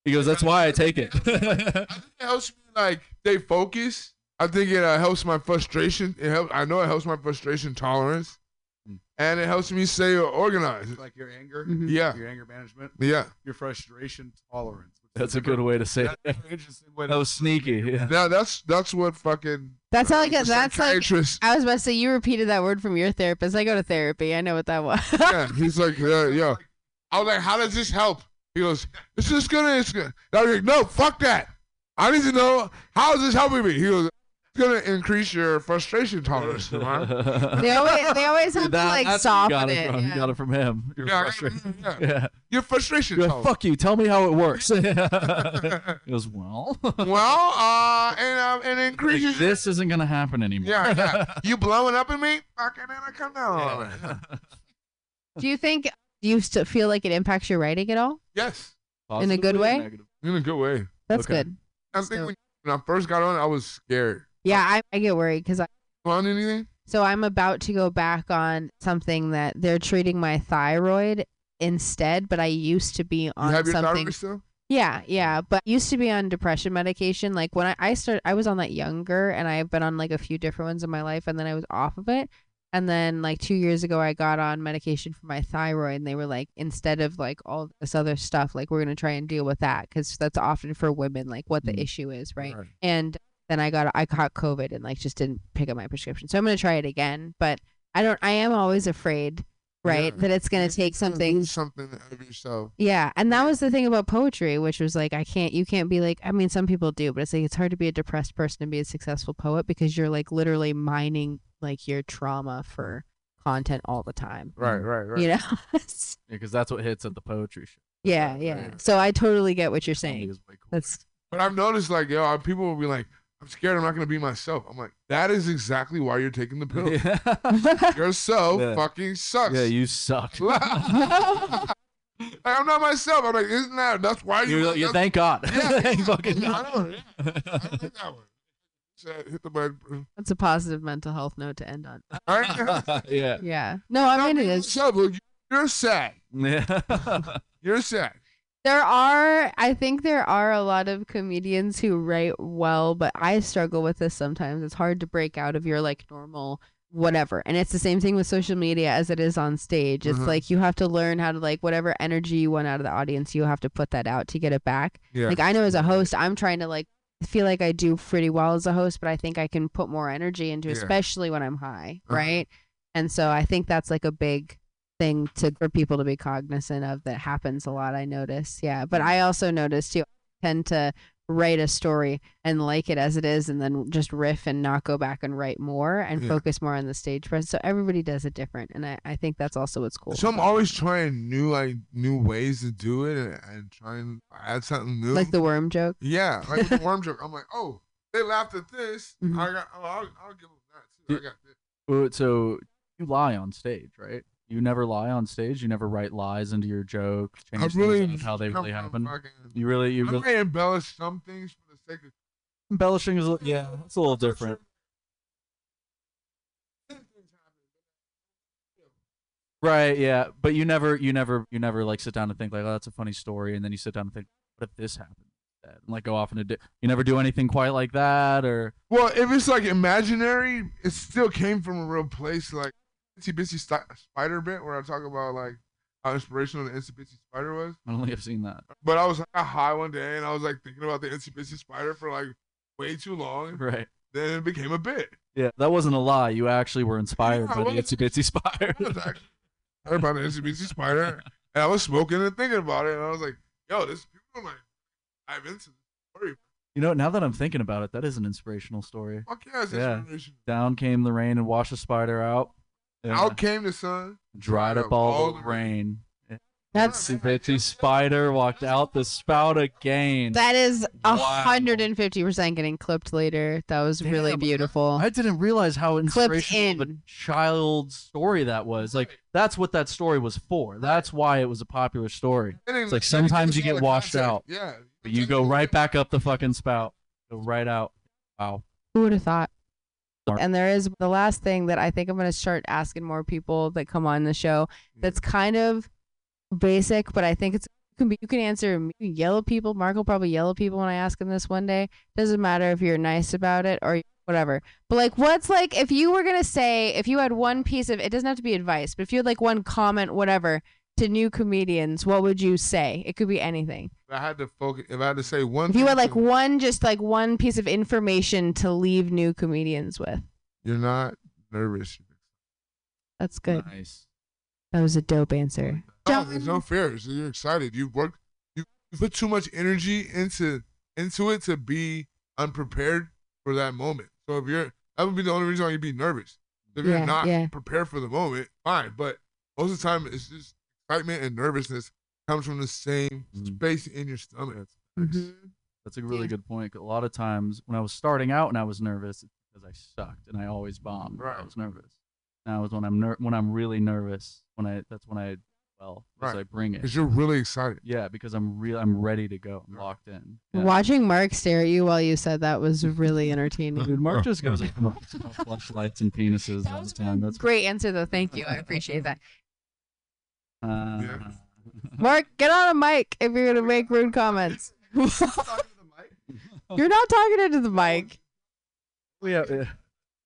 He goes. That's why I take it. I think it helps me like stay focused. I think it uh, helps my frustration. It helps. I know it helps my frustration tolerance. And it helps me stay organized. like your anger. Mhm. Yeah, Your anger management. yeah. Your frustration tolerance. That's a good way to say That's it. an interesting way That was sneaky. Yeah. Now that's that's what fucking. That's how like the that's like I was about to say you repeated that word from your therapist. I go to therapy. I know what that was. yeah, he's like, yeah, yo. I was like, how does this help? He goes, it's just gonna. It's gonna. I was like, no, fuck that. I need to know how is this helping me. He goes, It's gonna increase your frustration tolerance, man. They always they always have to That- like that's you soften got it. From. You got it from him. Your Yeah, frustration. yeah. Yeah. Your frustration You're like, tolerance. Fuck you. Tell me how it works. he goes, well, Well, uh, and um, and it increases. this isn't gonna happen anymore. yeah, yeah. You blowing up at me? Fucking then I come down a little bit. Do you think do you still feel like it impacts your writing at all? Yes, In a good way? negative? in a good way. That's Okay. good. I So- think when, when I first got on, I was scared. Yeah, I, I get worried because I On anything? so I'm about to go back on something that they're treating my thyroid instead, but I used to be on You have your something. thyroid still? Yeah, yeah, but I used to be on depression medication. Like when I, I started, I was on that younger, and I've been on like a few different ones in my life, and then I was off of it. And then like two years ago, I got on medication for my thyroid, and they were like, instead of like all this other stuff, like we're gonna try and deal with that because that's often for women, like what the Mm. issue is, right? Right. And then I got I caught COVID and like just didn't pick up my prescription, so I'm gonna try it again. But I don't. I am always afraid, right, Yeah. that it's gonna take gonna something lose something of yourself. yeah, and that was the thing about poetry, which was like I can't you can't be like I mean some people do, but it's like it's hard to be a depressed person and be a successful poet because you're like literally mining like your trauma for content all the time. Right, right, right. You know? because that's what hits at the poetry show. yeah, yeah. So I totally get what you're saying. is way cooler. That's But I've noticed, like, yo, people will be like, I'm scared I'm not going to be myself. I'm like, that is exactly why you're taking the pill. yeah. Yourself Yeah. fucking sucks. yeah, you suck. Like, I'm not myself. I'm like, isn't that? That's why you. You, you that's- thank God. Yeah. Thank fucking I God. know. Yeah. I like that one. Said, uh, hit the button. that's a positive mental health note to end on. All right. yeah. Yeah. No, I mean it is. Yourself, look, You're sad. Yeah. You're sad. There are, I think there are a lot of comedians who write well, but I struggle with this sometimes. It's hard to break out of your like normal whatever. And it's the same thing with social media as it is on stage. It's Mhm. like you have to learn how to like whatever energy you want out of the audience, you have to put that out to get it back. Yeah. Like I know as a host, I'm trying to like feel like I do pretty well as a host, but I think I can put more energy into, Yeah. especially when I'm high, Uh-huh. right? And so I think that's like a big thing to for people to be cognizant of that happens a lot. I notice, yeah. But I also notice too, I tend to write a story and like it as it is, and then just riff and not go back and write more and Yeah. focus more on the stage presence. So everybody does it different, and I, I think that's also what's cool. So I'm always trying new like new ways to do it and, and trying to add something new. like the worm joke. yeah, like the worm joke. I'm like, oh, they laughed at this. Mhm. I got. Oh, I'll, I'll give them that too. I got this. So you lie on stage, right? You never lie on stage. You never write lies into your jokes. Change really things how they really happen. fucking- You really, you I really embellish some things for the sake of embellishing is a- yeah, it's a little different. Right, yeah, but you never, you never, you never like sit down and think like, oh, that's a funny story, and then you sit down and think, what if this happened? And like go off and do. You never do anything quite like that, or Well, if it's like imaginary, it still came from a real place. Like Itsy Bitsy Sti- Spider bit, where I talk about like how inspirational the Itsy Bitsy Spider was. I don't think I've seen that. But I was like high one day, and I was like thinking about the Itsy Bitsy Spider for like way too long. Right. Then it became a bit. Yeah, that wasn't a lie. You actually were inspired Yeah, by the Itsy Bitsy Spider. I was actually- heard about the Itsy Bitsy Spider, and I was smoking and thinking about it, and I was like, "Yo, this people like dive into this story. you know, now that I'm thinking about it, that is an inspirational story. Fuck yeah, it's Yeah. inspiration. Down came the rain and washed the spider out. Yeah. Out came the sun. dried up all the rain. That's Itsy Bitsy Spider walked out the spout again. that is a Wow. hundred and fifty percent getting clipped later. That was really Damn, beautiful. I didn't realize how Clipped inspirational of a in. child's story that was. Like that's what that story was for. That's why it was a popular story. It's like sometimes you get washed out, Yeah. but you go right back up the fucking spout. Go right out. Wow. Who would have thought? And there is the last thing that I think I'm going to start asking more people that come on the show. Mm-hmm. That's kind of basic, but I think it's you can be you can answer you can yell at people. Mark will probably yell at people when I ask him this one day. Doesn't matter if you're nice about it or whatever. But like, what's like if you were gonna say if you had one piece of it doesn't have to be advice, but if you had like one comment, whatever, to new comedians, what would you say? It could be anything. If I had to focus, if I had to say one, If you had like to- one, just like one piece of information to leave new comedians with. you're not nervous. That's good. Nice. That was a dope answer. No, there's no fears. You're excited. You've worked. You you put too much energy into into it to be unprepared for that moment. So if you're, that would be the only reason why you'd be nervous. If you're not yeah. prepared for the moment, fine. But most of the time, it's just excitement and nervousness comes from the same Mhm. space in your stomach. Mhm. That's a really Yeah. good point. A lot of times when I was starting out and I was nervous, it's because I sucked and I always bombed. when I was nervous. Now is when I'm ner- when I'm really nervous. When I that's when I well Right. I bring it. Because you're really excited. Yeah, because I'm real. I'm ready to go. I'm locked in. Yeah. Watching Mark stare at you while you said that was really entertaining. Dude, Mark just goes like flashlights and penises all the time. That's Great answer though. Thank you. I appreciate that. Uh, Yeah. Mark, get on a mic if you're gonna make rude comments. you're not talking into the mic. we are uh,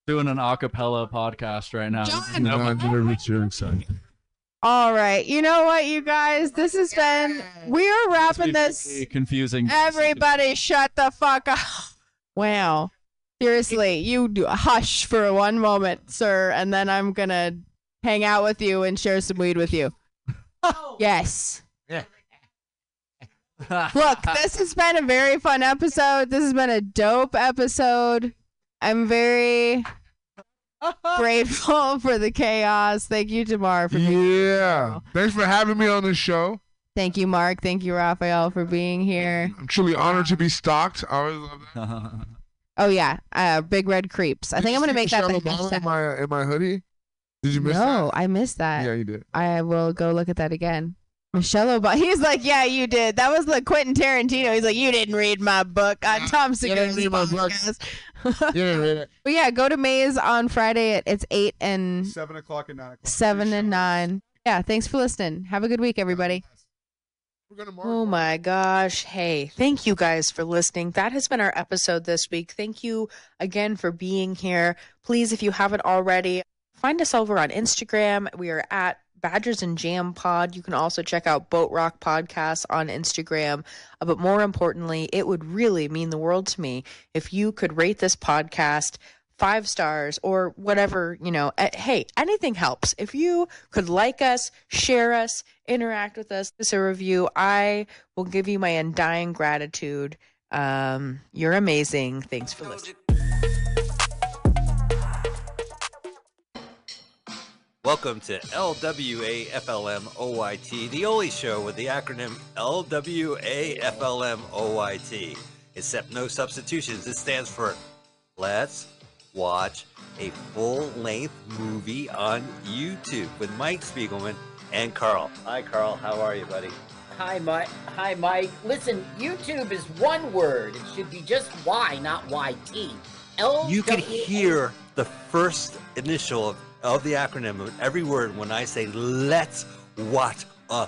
doing an acapella podcast right now. John! Non-nervous, you're excited. All right. You know what, you guys? This has been. We are wrapping this. confusing. Everybody, shut the fuck up. Wow. Seriously, you do hush for one moment, sir, and then I'm gonna hang out with you and share some weed with you. Yes. Yeah. Look, this has been a very fun episode. This has been a dope episode. I'm very grateful for the chaos. Thank you, Jamar, for being Yeah. Thanks for having me on the show. Thank you, Mark. Thank you, Raphael, for being here. I'm truly honored to be stalked. I always love that. Oh yeah, uh, Big Red Creeps. I Did think you I'm gonna see make that the Michelle Obama hashtag. in my in my hoodie. Did you miss no, that? I missed that. Yeah, you did. I will go look at that again. Michelle Obama. He's like, yeah, you did. That was like Quentin Tarantino. He's like, you didn't read my book on Tom You didn't Segura's read my book. podcast. Yeah, yeah. But yeah, go to Maze on Friday. At, it's eight and Seven o'clock and nine o'clock. seven and nine. Yeah, thanks for listening. Have a good week, everybody. We're gonna mark. Oh my gosh. Hey, thank you guys for listening. That has been our episode this week. Thank you again for being here. Please, if you haven't already, find us over on Instagram. We are at Badgers and Jam Pod. You can also check out Boat Rock Podcast on Instagram. Uh, but more importantly, it would really mean the world to me if you could rate this podcast five stars or whatever, you know. Uh, hey, anything helps. If you could like us, share us, interact with us, this a review, I will give you my undying gratitude. Um, you're amazing. Thanks for listening. Welcome to LWAFLMOYT, the only show with the acronym LWAFLMOYT. Except no substitutions. It stands for Let's Watch a Full Length Movie on YouTube with Mike Spiegelman and Carl. Hi, Carl. How are you, buddy? Hi, Mike. Hi, Mike. Listen, YouTube is one word. It should be just Y, not YT. L. You can hear the first initial of, of the acronym of every word when I say let's watch a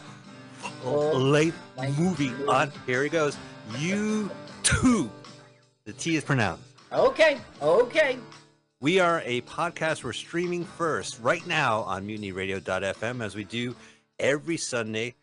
length movie on here he goes YouTube. The T is pronounced. Okay. Okay. We are a podcast we're streaming first right now on mutinyradio.fm as we do every Sunday,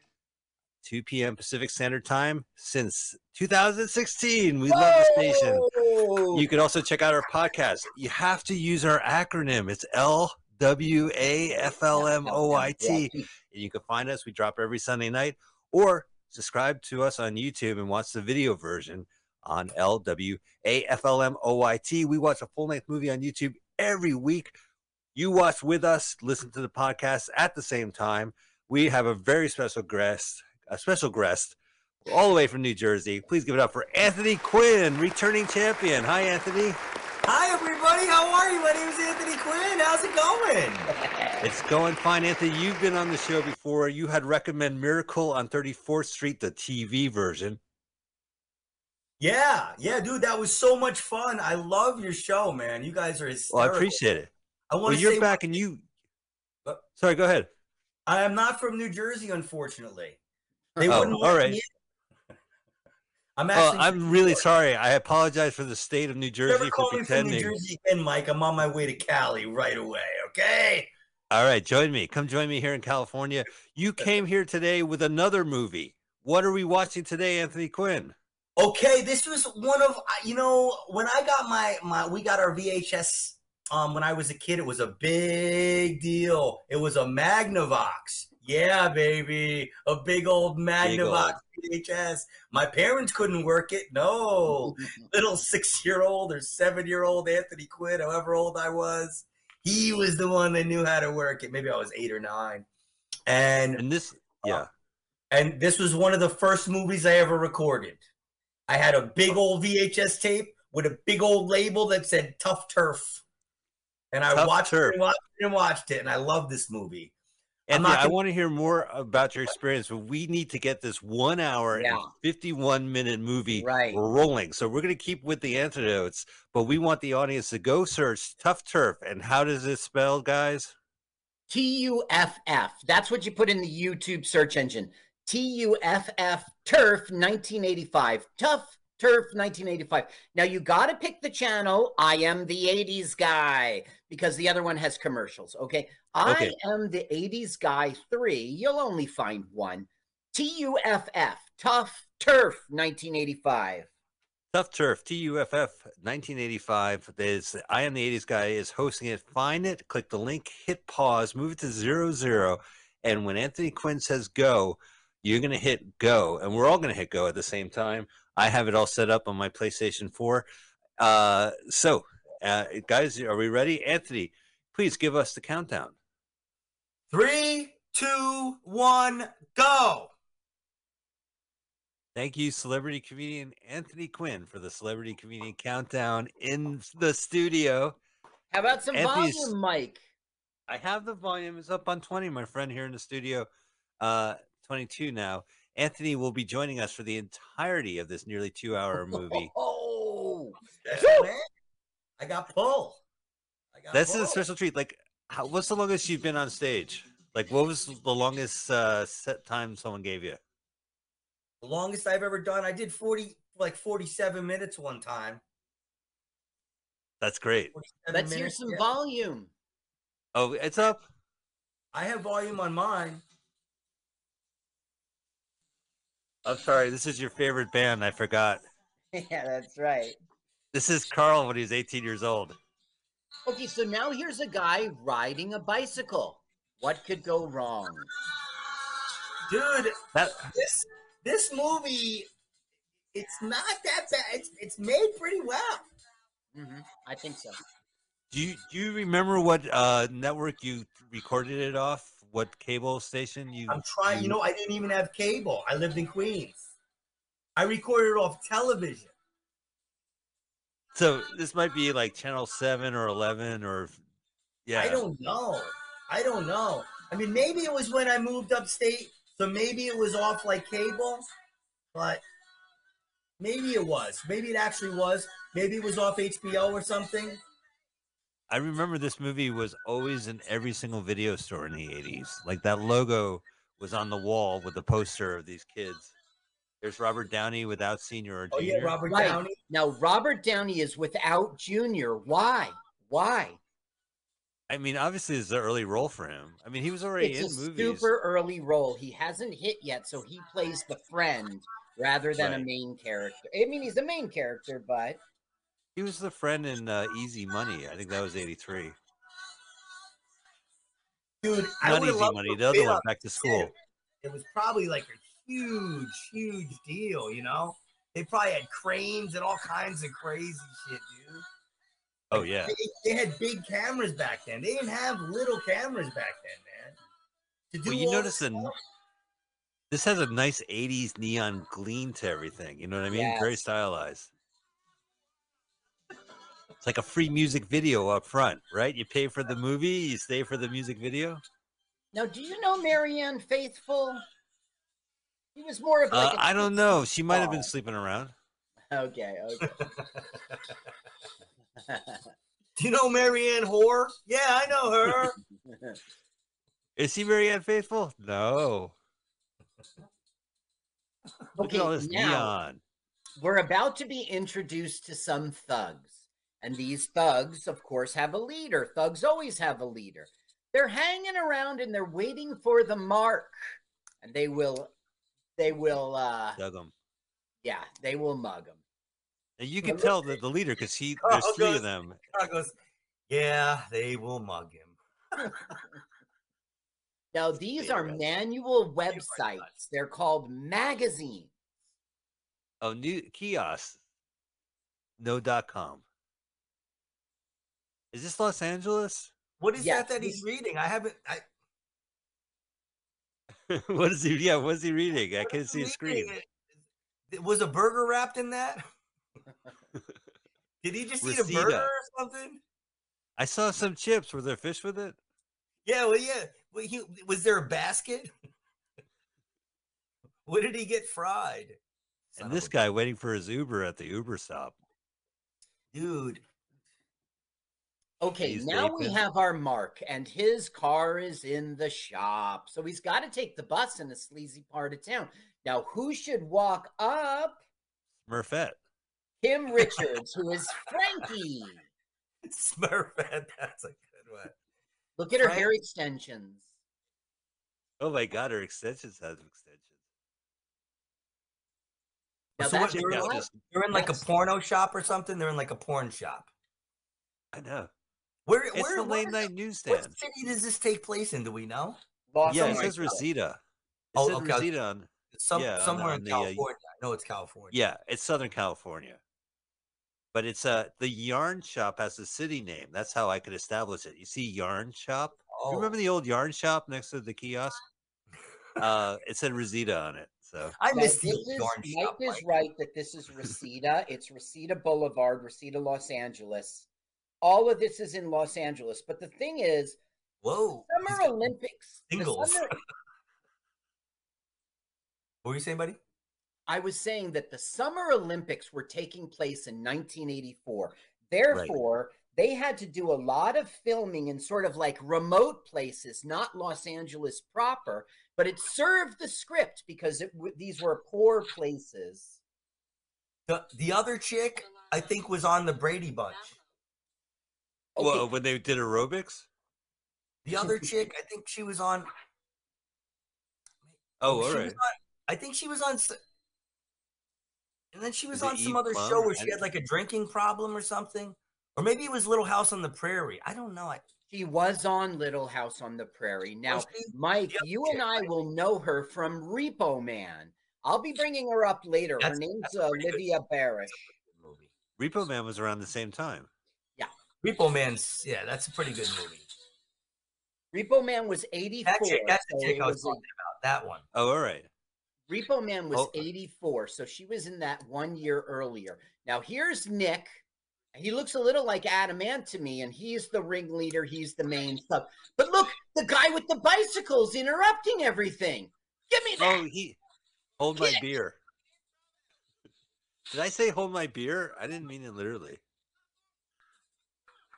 2 p.m. Pacific Standard Time since 2016. We love the station. You can also check out our podcast. You have to use our acronym. It's L W A F L M O I T. And you can find us. We drop every Sunday night. Or subscribe to us on YouTube and watch the video version on L W A F L M O I T. We watch a full length movie on YouTube every week. You watch with us, listen to the podcast at the same time. We have a very special guest, a special guest all the way from New Jersey. Please give it up for Anthony Quinn, returning champion. Hi, Anthony. Everybody. How are you? My name is Anthony Quinn. How's it going? It's going fine, Anthony. You've been on the show before. You had recommend Miracle on 34th Street, the TV version. Yeah, yeah, dude, that was so much fun. I love your show, man. You guys are Well, hysterical. I appreciate it. I want to you're back and you. Sorry, go ahead. I am not from New Jersey, unfortunately. They Oh, wouldn't all right. I'm actually. I'm really sorry. I apologize for the state of New Jersey Never for pretending. me from New. Jersey again, Mike. I'm on my way to Cali right away. Okay. All right, join me. Come join me here in California. You came here today with another movie. What are we watching today, Anthony Quinn? Okay, this was one of you know when I got my my we got our VHS um when I was a kid it was a big deal. It was a Magnavox. Yeah, baby. A big old Magnavox VHS. My parents couldn't work it. No. Little six year old or seven year old Anthony Quinn, however old I was, he was the one that knew how to work it. Maybe I was eight or nine. And, and this, uh, yeah. And this was one of the first movies I ever recorded. I had a big old VHS tape with a big old label that said Tough Turf. And I Tough watched Turf. it and watched it and watched it, and I love this movie. Anthony, not I want to hear more about your experience, but we need to get this one hour Yeah. and 51 minute movie Right. rolling. So we're going to keep with the antidotes, but we want the audience to go search Tough Turf. And how does it spell, guys? T U F F. That's what you put in the YouTube search engine. T U F F Turf 1985. Tough Turf 1985. Now you got to pick the channel. I am the 80s guy because the other one has commercials. Okay. I am the 80s guy 3. You'll only find one. T U F F. Tough Turf 1985. Tough Turf, T U F F, 1985. There's I am the 80s guy is hosting it. Find it, click the link, hit pause, move it to zero zero, and when Anthony Quinn says go, you're gonna hit go, and we're all gonna hit go at the same time. I have it all set up on my PlayStation 4. Uh, so, uh, guys, are we ready? Anthony, please give us the countdown. Three, two, one, go. Thank you, celebrity comedian Anthony Quinn, for the celebrity comedian countdown in the studio. How about some Anthony's- volume, Mike? I have the volume. It's up on 20, my friend here in the studio. Uh 22 now. Anthony will be joining us for the entirety of this nearly two hour movie. Oh, special man. I got pull. I got This is a special treat. Like, how, what's the longest you've been on stage? Like, what was the longest uh, set time someone gave you? The longest I've ever done. I did 40, like 47 minutes one time. That's great. 47 Let's hear some yeah. volume. Oh, it's up. I have volume on mine. I'm sorry. This is your favorite band. I forgot. yeah, that's right. This is Carl when he's 18 years old. Okay, so now here's a guy riding a bicycle. What could go wrong? Dude, That this this movie, it's not that bad. It's it's made pretty well. hmm I think so. Do you do you remember what uh, network you recorded it off? What cable station you? I'm trying. You know, I didn't even have cable. I lived in Queens. I recorded off television. So this might be like channel seven or eleven or yeah. I don't know. I don't know. I mean, maybe it was when I moved upstate, so maybe it was off like cable, but maybe it was. Maybe it actually was. Maybe it was off HBO or something. I remember this movie was always in every single video store in the '80s. Like that logo was on the wall with the poster of these kids. There's Robert Downey without senior or junior. Oh yeah, Robert Right. Downey. Now, Robert Downey is without Junior. Why? Why? I mean, obviously, it's an early role for him. I mean, he was already It's in a movies. super early role. He hasn't hit yet, so he plays the friend rather than a main character. I mean, he's the main character, but He was the friend in uh, Easy Money. I think that was '83. Dude, Not Easy Money. The other one, Back to School. It was probably like a huge, huge deal. You know, they probably had cranes and all kinds of crazy shit, dude. Oh yeah. They, they had big cameras back then. They didn't have little cameras back then, man. To do Well, you notice that this has a nice '80s neon gleam to everything. You know what I mean? Very stylized. It's like a free music video up front, right? You pay for the movie, you stay for the music video. now, do you know Marianne Faithfull? He was more of like Uh, a I don't know. She might have been sleeping around. Okay, okay. Do you know Marianne Hoare? Yeah, I know her. Is he Marianne Faithfull? No. Look Okay, at all this now- neon. We're about to be introduced to some thugs. And these thugs, of course, have a leader. Thugs always have a leader. They're hanging around and they're waiting for the mark. And they will, they will, uh, Dug 'em. yeah, they will mug them. And you can tell that the leader, because he Carl there's three goes- of them. Carl goes, yeah, they will mug him. Now these are manual websites. They're called magazines. Oh, new kiosk. No dot com. Is this Los Angeles? What is Yes, that that he's reading? I haven't. I, what is he? Yeah, what's he reading? I can't see a screen. It- Was a burger wrapped in that? Did he just eat a burger or something? I saw some chips. Were there fish with it? Yeah, well, yeah. Well, he, was there a basket? what did he get fried? And this guy waiting for his Uber at the Uber stop. Dude. Okay, He's now we have our Mark, and his car is in the shop. So he's got to take the bus in a sleazy part of town. Now, who should walk up? Smurfette. Kim Richards, who is Frankie. Smurfette. That's a good one. Look at her Frank- hair extensions. Oh my God, her extensions have extensions. Now so what, that's they're, in like, they're in like a porno shop or something? They're in like a porn shop. I know. Where, It's where, the where- late night What newsstand. city does this take place in? Do we know? Los Yeah, it says Reseda. It Oh, says okay, I Reseda on. Some, Yeah, somewhere on in the, uh, California. I know it's California. Yeah, it's Southern California. But it's uh the yarn shop has a city name. That's how I could establish it. You see yarn shop? Oh, You remember the old yarn shop next to the kiosk? Uh it said Reseda on it. So I Now, missed the old is, yarn Mike shop. is right that this is Reseda. it's Reseda Boulevard, Reseda, Los Angeles. All of this is in Los Angeles. But the thing is, Whoa. Summer Olympics. Singles. Summer- What were you saying, buddy? I was saying that the Summer Olympics were taking place in 1984. Therefore, they had to do a lot of filming in sort of like remote places, not Los Angeles proper, but it served the script because it, these were poor places. The the other chick, I think, was on the Brady Bunch. Okay, Well, when they did aerobics? The other chick, I think she was on. Oh, oh she all was right. on- I think she was on. And then she was Is it on some other Plum? show where she had like a drinking problem or something, or maybe it was Little House on the Prairie. I don't know. I, She was on Little House on the Prairie. Now, she? Mike, The you chick, and I right? will know her from Repo Man. I'll be bringing her up later. her name's that's uh, good- Olivia Barash. Repo Man was around the same time. Repo Man's yeah, that's a pretty good movie. Repo Man was 84. That chick, that's the so chick I was was a- talking about. That one. Oh, all right. Repo Man was Oh. 84, so she was in that one year earlier. Now here's Nick. He looks a little like Adam Ant to me, and he's the ringleader. He's the main stuff. But look, the guy with the bicycles interrupting everything. Give me that. Oh, he hold my beer. Did I say hold my beer? I didn't mean it literally.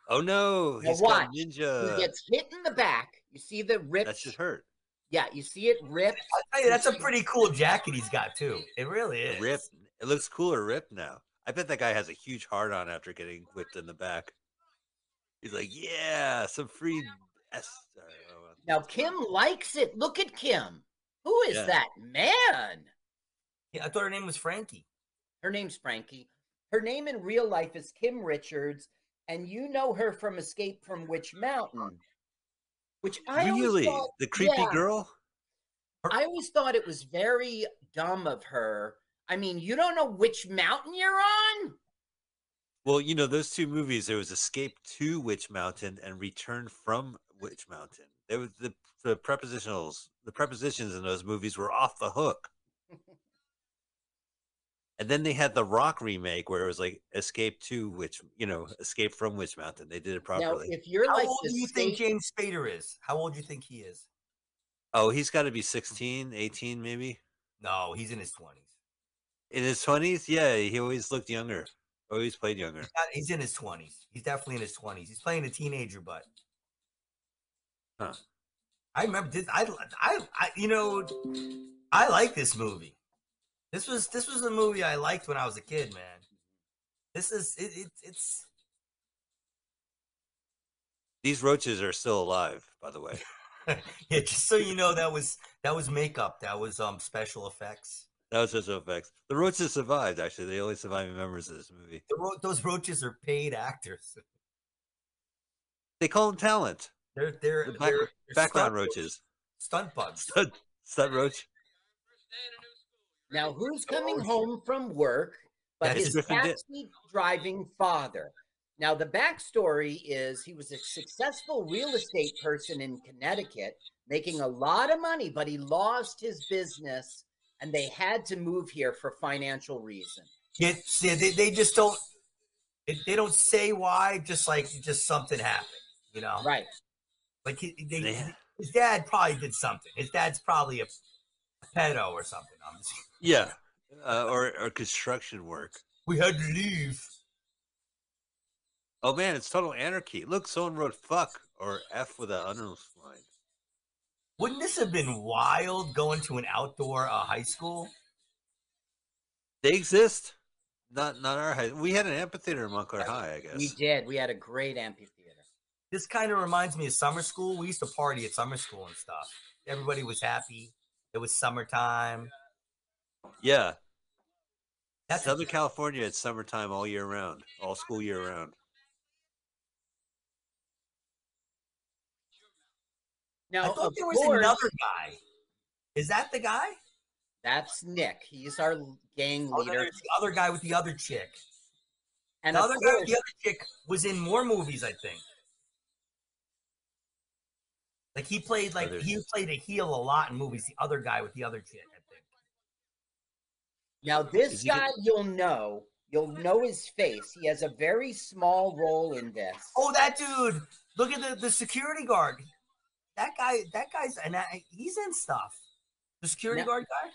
Oh no, Now he's got ninja. He gets hit in the back. You see the rip. That should hurt. Yeah, you see it rip. I tell you, that's a pretty cool jacket he's got too. It really is. Rip. It looks cooler ripped now. I bet that guy has a huge heart on after getting whipped in the back. He's like, yeah, some free. Sorry, Now Kim likes it. Look at Kim. Who is Yeah. that man? Yeah, I thought her name was Frankie. Her name's Frankie. Her name in real life is Kim Richards, and you know her from Escape from Witch Mountain. Mm. Which I really? thought- The creepy yeah, girl? I always thought it was very dumb of her. I mean, you don't know which mountain you're on? Well, you know, those two movies, there was Escape to Witch Mountain and Return from Witch Mountain. There was the the prepositionals, the prepositions in those movies were off the hook. and then they had the Rock remake where it was like Escape to Witch, you know, Escape from Witch Mountain. They did it properly. Now, properly. if you're How like old do you think James Spader is? How old do you think he is? oh, he's got to be 16, 18 maybe. No, he's in his twenties. In his 20s? Yeah, he always looked younger. Always played younger. He's, not- he's in his twenties. He's definitely in his twenties. He's playing a teenager, but Huh. I remember this. I, I, I, you know, I like this movie. This was this was a movie I liked when I was a kid, man. This is it, it it's These roaches are still alive, by the way. yeah. Just so you know, that was that was makeup. That was um special effects. That was just effects. The roaches survived, actually. They only surviving members of this movie. The ro- those roaches are paid actors. They call them talent. They're they're, The back- they're, they're background stunt roaches. stunt bug. Stunt, stunt roach. Now, who's coming home from work but That's his Griffin Dick. taxi driving father? Now, the backstory is he was a successful real estate person in Connecticut, making a lot of money, but he lost his business and they had to move here for financial reasons. Yeah, see, they, they just don't. They, they don't say why. Just like just something happened. You know. Right. Like he, they, his dad probably did something. His dad's probably a pedo or something. I'm just- Yeah, uh, or or construction work. We had to leave. Oh man, it's total anarchy. Look, someone wrote "fuck" or "f" with an underline. Wouldn't this have been wild going to an outdoor uh, high school? They exist. Not not our high. We had an amphitheater in Montclair High, I guess. We did. We had a great amphitheater. This kind of reminds me of summer school. We used to party at summer school and stuff. Everybody was happy. It was summertime. Yeah. Southern California, it's summertime all year round, all school year round. Now, I thought there was course- another guy. Is that the guy? That's Nick. He's our gang Oh, then leader. there's the other guy with the other chick. And the of other guy with the other chick was in more movies, I think. Like he played like he played a heel a lot in movies. The other guy with the other chick, I think. Now, this Is he guy, you'll know. You'll know his face. He has a very small role in this. Oh, that dude! Look at the, the security guard. That guy. That guy's and I- he's in stuff. The security Now- guard guy.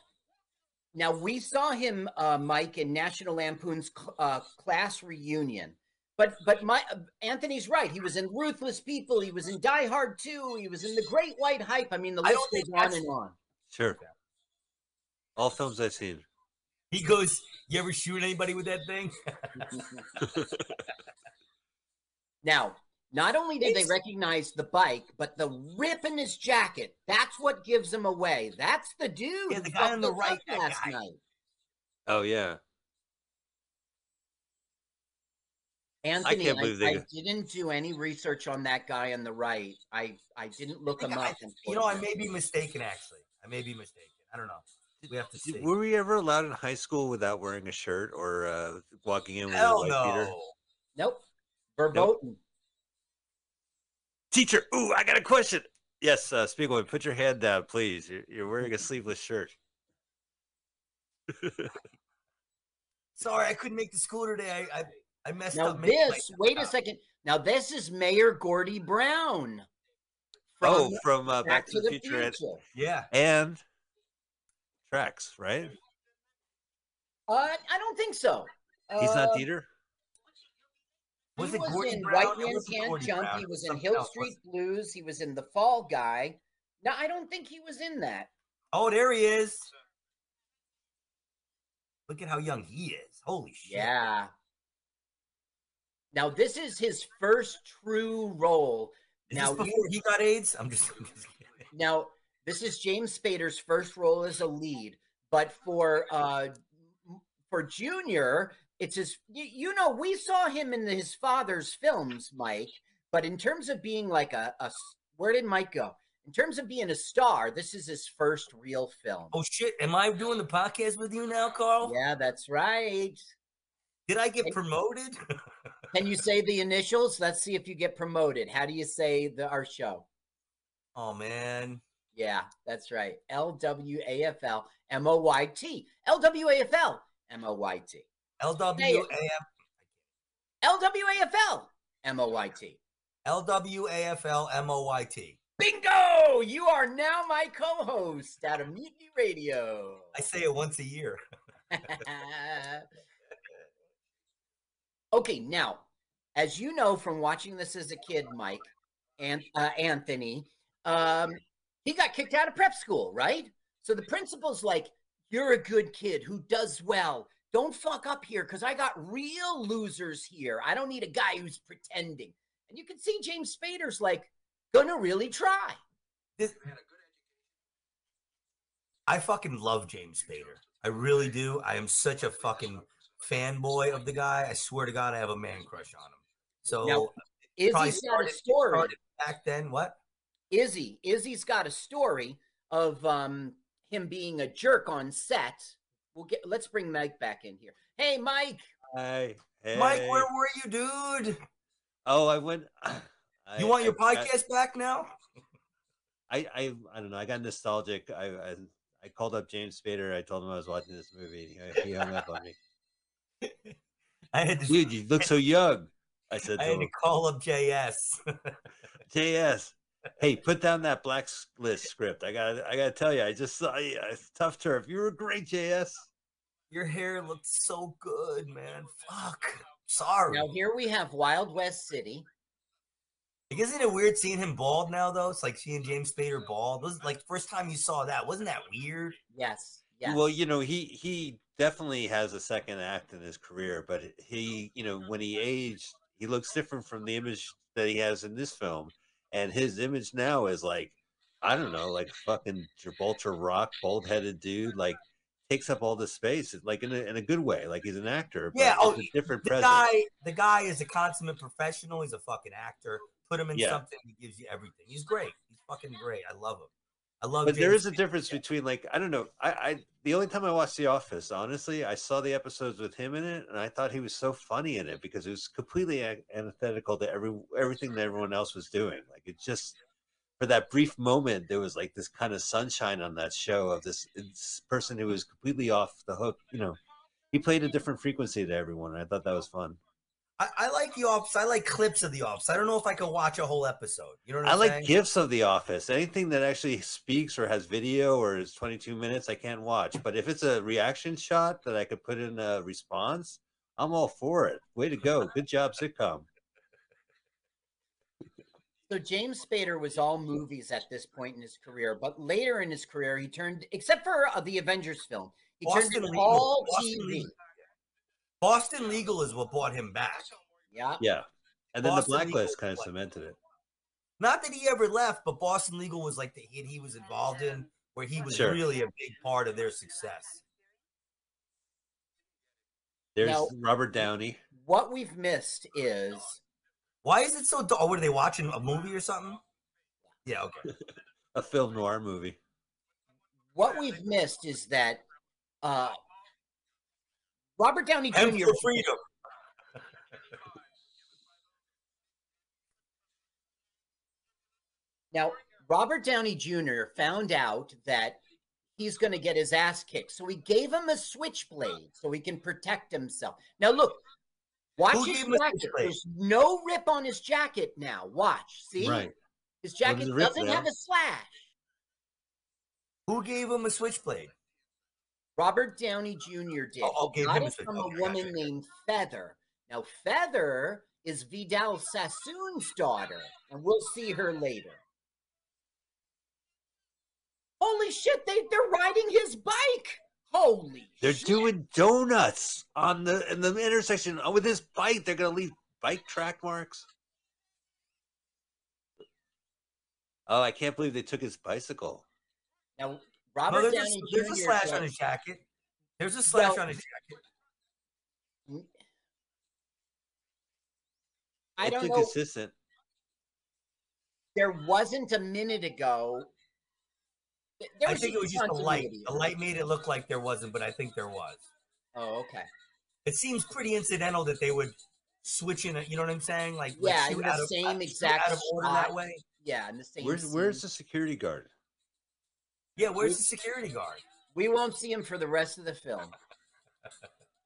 Now, we saw him, uh, Mike, in National Lampoon's cl- uh, class reunion. But but my uh, Anthony's right. He was in Ruthless People. He was in Die Hard 2. He was in The Great White Hype. I mean, the list goes on and on. Sure. All films I've seen. He goes, "You ever shoot anybody with that thing?" Now, not only did they recognize the bike, but the rip in his jacket. That's what gives him away. That's the dude. Yeah, the guy on the fucked us right, last guy. night. Oh yeah. Anthony, I, believe they I didn't do any research on that guy on the right. I, I didn't look him I- up. you know, I may be mistaken. Actually, I may be mistaken. I don't know. We have to see. Were we ever allowed in high school without wearing a shirt or uh, walking in with Hell a white beater? no. Nope. Verboten. Teacher, ooh, I got a question. Yes, uh, Spiegelman, put your hand down, please. You're, you're wearing a sleeveless shirt. Sorry, I couldn't make the school today. I I, I messed Now up. this, wait a second. Now this is Mayor Gordy Brown. oh, from uh, Back, to, the, the Future, and- Future. Yeah. and tracks, right? Uh, I don't think so. He's not Uh, Dieter. He Was was, it Gordon in Brown? White It Man Can't Jump. Brown. He was was in Hill else, Street Blues. He was in The Fall Guy. No, I don't think he was in that. Oh, there he is. Look at how young he is. Holy shit. Yeah. Now this is his first true role. Is now this you- he got AIDS? I'm just, I'm just kidding. Now, this is James Spader's first role as a lead, but for uh for Junior, it's his you, you know, we saw him in his father's films, Mike, but in terms of being like a, a where did Mike go? In terms of being a star, this is his first real film. Oh shit! Am I doing the podcast with you now, Carl? Yeah, that's right. Did I get promoted? Can you say the initials? Let's see if you get promoted. How do you say the our show? oh man. Yeah, that's right. L W A F L M O Y T. L W A F L M O Y T. L W A F L W A F L M O Y T. L W A F L M O Y T. Bingo! You are now my co host out of Mutiny Radio. I say it once a year. okay, now, as you know from watching this as a kid, Mike and uh, Anthony, um, he got kicked out of prep school, right? So the principal's like, "You're a good kid who does well. Don't fuck up here, because I got real losers here. I don't need a guy who's pretending." And you can see James Spader's like, "Gonna really try." This, I fucking love James Spader. I really do. I am such a fucking fanboy of the guy. I swear to God, I have a man crush on him. So Now, uh, Izzy's probably got a story. back then. What? Izzy. Izzy's got a story of um him being a jerk on set. We'll get. Let's bring Mike back in here. Hey, Mike. Hi. Mike, where were you, dude? Oh, I went. You I- want your I- I- podcast back now? I, I I don't know. I got nostalgic. I, I I called up James Spader. I told him I was watching this movie. He- He hung up on me. I had to, Dude, you look so young. I said I to had to him, call up JS. JS. Hey, put down that blacklist script. I got I got to tell you, I just saw you. It's tough turf. You were great, JS. Your hair looked so good, man. Fuck. Sorry. Now here we have Wild West City. Like, isn't it weird seeing him bald now, though? It's like seeing James Spader bald. Was like first time you saw that. Wasn't that weird? Yes. Yes. Well, you know, he he definitely has a second act in his career, but he, you know, when he aged, he looks different from the image that he has in this film, and his image now is like, I don't know, like fucking Gibraltar Rock, bald headed dude, like takes up all the space, like in a in a good way, like he's an actor. But Yeah, oh, a different The presence. guy, the guy is a consummate professional. He's a fucking actor. Put him in Yeah. something, he gives you everything. He's great. He's fucking great. I love him. I love. but there is a difference between like I don't know. I, I the only time I watched The Office, honestly, I saw the episodes with him in it, and I thought he was so funny in it because it was completely antithetical to every everything that everyone else was doing. Like it just for that brief moment, there was like this kind of sunshine on that show of this, this person who was completely off the hook. You know, he played a different frequency to everyone, and I thought that was fun. I, I like the Office. I like clips of the Office. I don't know if I could watch a whole episode. You know what I I'm like saying? gifs of The Office. Anything that actually speaks or has video or is 22 minutes, I can't watch. But if it's a reaction shot that I could put in a response, I'm all for it. Way to go. Good job, sitcom. So James Spader was all movies at this point in his career, but later in his career, he turned, except for uh, the Avengers film, he Boston turned to all Boston TV. Legal. Boston Legal is what brought him back. Yeah. Yeah. And then Boston the blacklist kind of cemented it. Not that he ever left, but Boston Legal was like the hit he was involved in, where he was Sure. really a big part of their success. There's Now- Robert Downey. What we've missed is Why is it so? du- Oh, what are they watching? A movie or something? Yeah. Okay. A film noir movie. what we've missed is that uh, Robert Downey And Jr. for freedom. Now, Robert Downey Jr. found out that he's going to get his ass kicked. So he gave him a switchblade so he can protect himself. Now, look, watch Who his gave him a jacket. There's no rip on his jacket now. Watch. See? Right. His jacket is the rip doesn't there? have a slash. Who gave him a switchblade? Robert Downey Jr. did. Oh, He gave got him a it switch- from okay, a woman gotcha. named Feather. Now, Feather is Vidal Sassoon's daughter, and we'll see her later. Holy shit, they, they're riding his bike. Holy They're shit. doing donuts on the in the intersection uh, with his bike. They're gonna leave bike track marks. Oh, I can't believe they took his bicycle. Now, No, Robert there's, Downey a, there's a slash said- on his jacket. There's a slash Well- on his jacket. I It's don't know. inconsistent. There wasn't a minute ago. There I think it was just a light. continuity. The light made it look like there wasn't, but I think there was. Oh, okay. It seems pretty incidental that they would switch in. A, you know what I'm saying? Like like Yeah, shoot in the out of- same uh, exact out of order that way. Yeah, in the same. Where's where's the security guard? Yeah, where's we, the security guard? We won't see him for the rest of the film.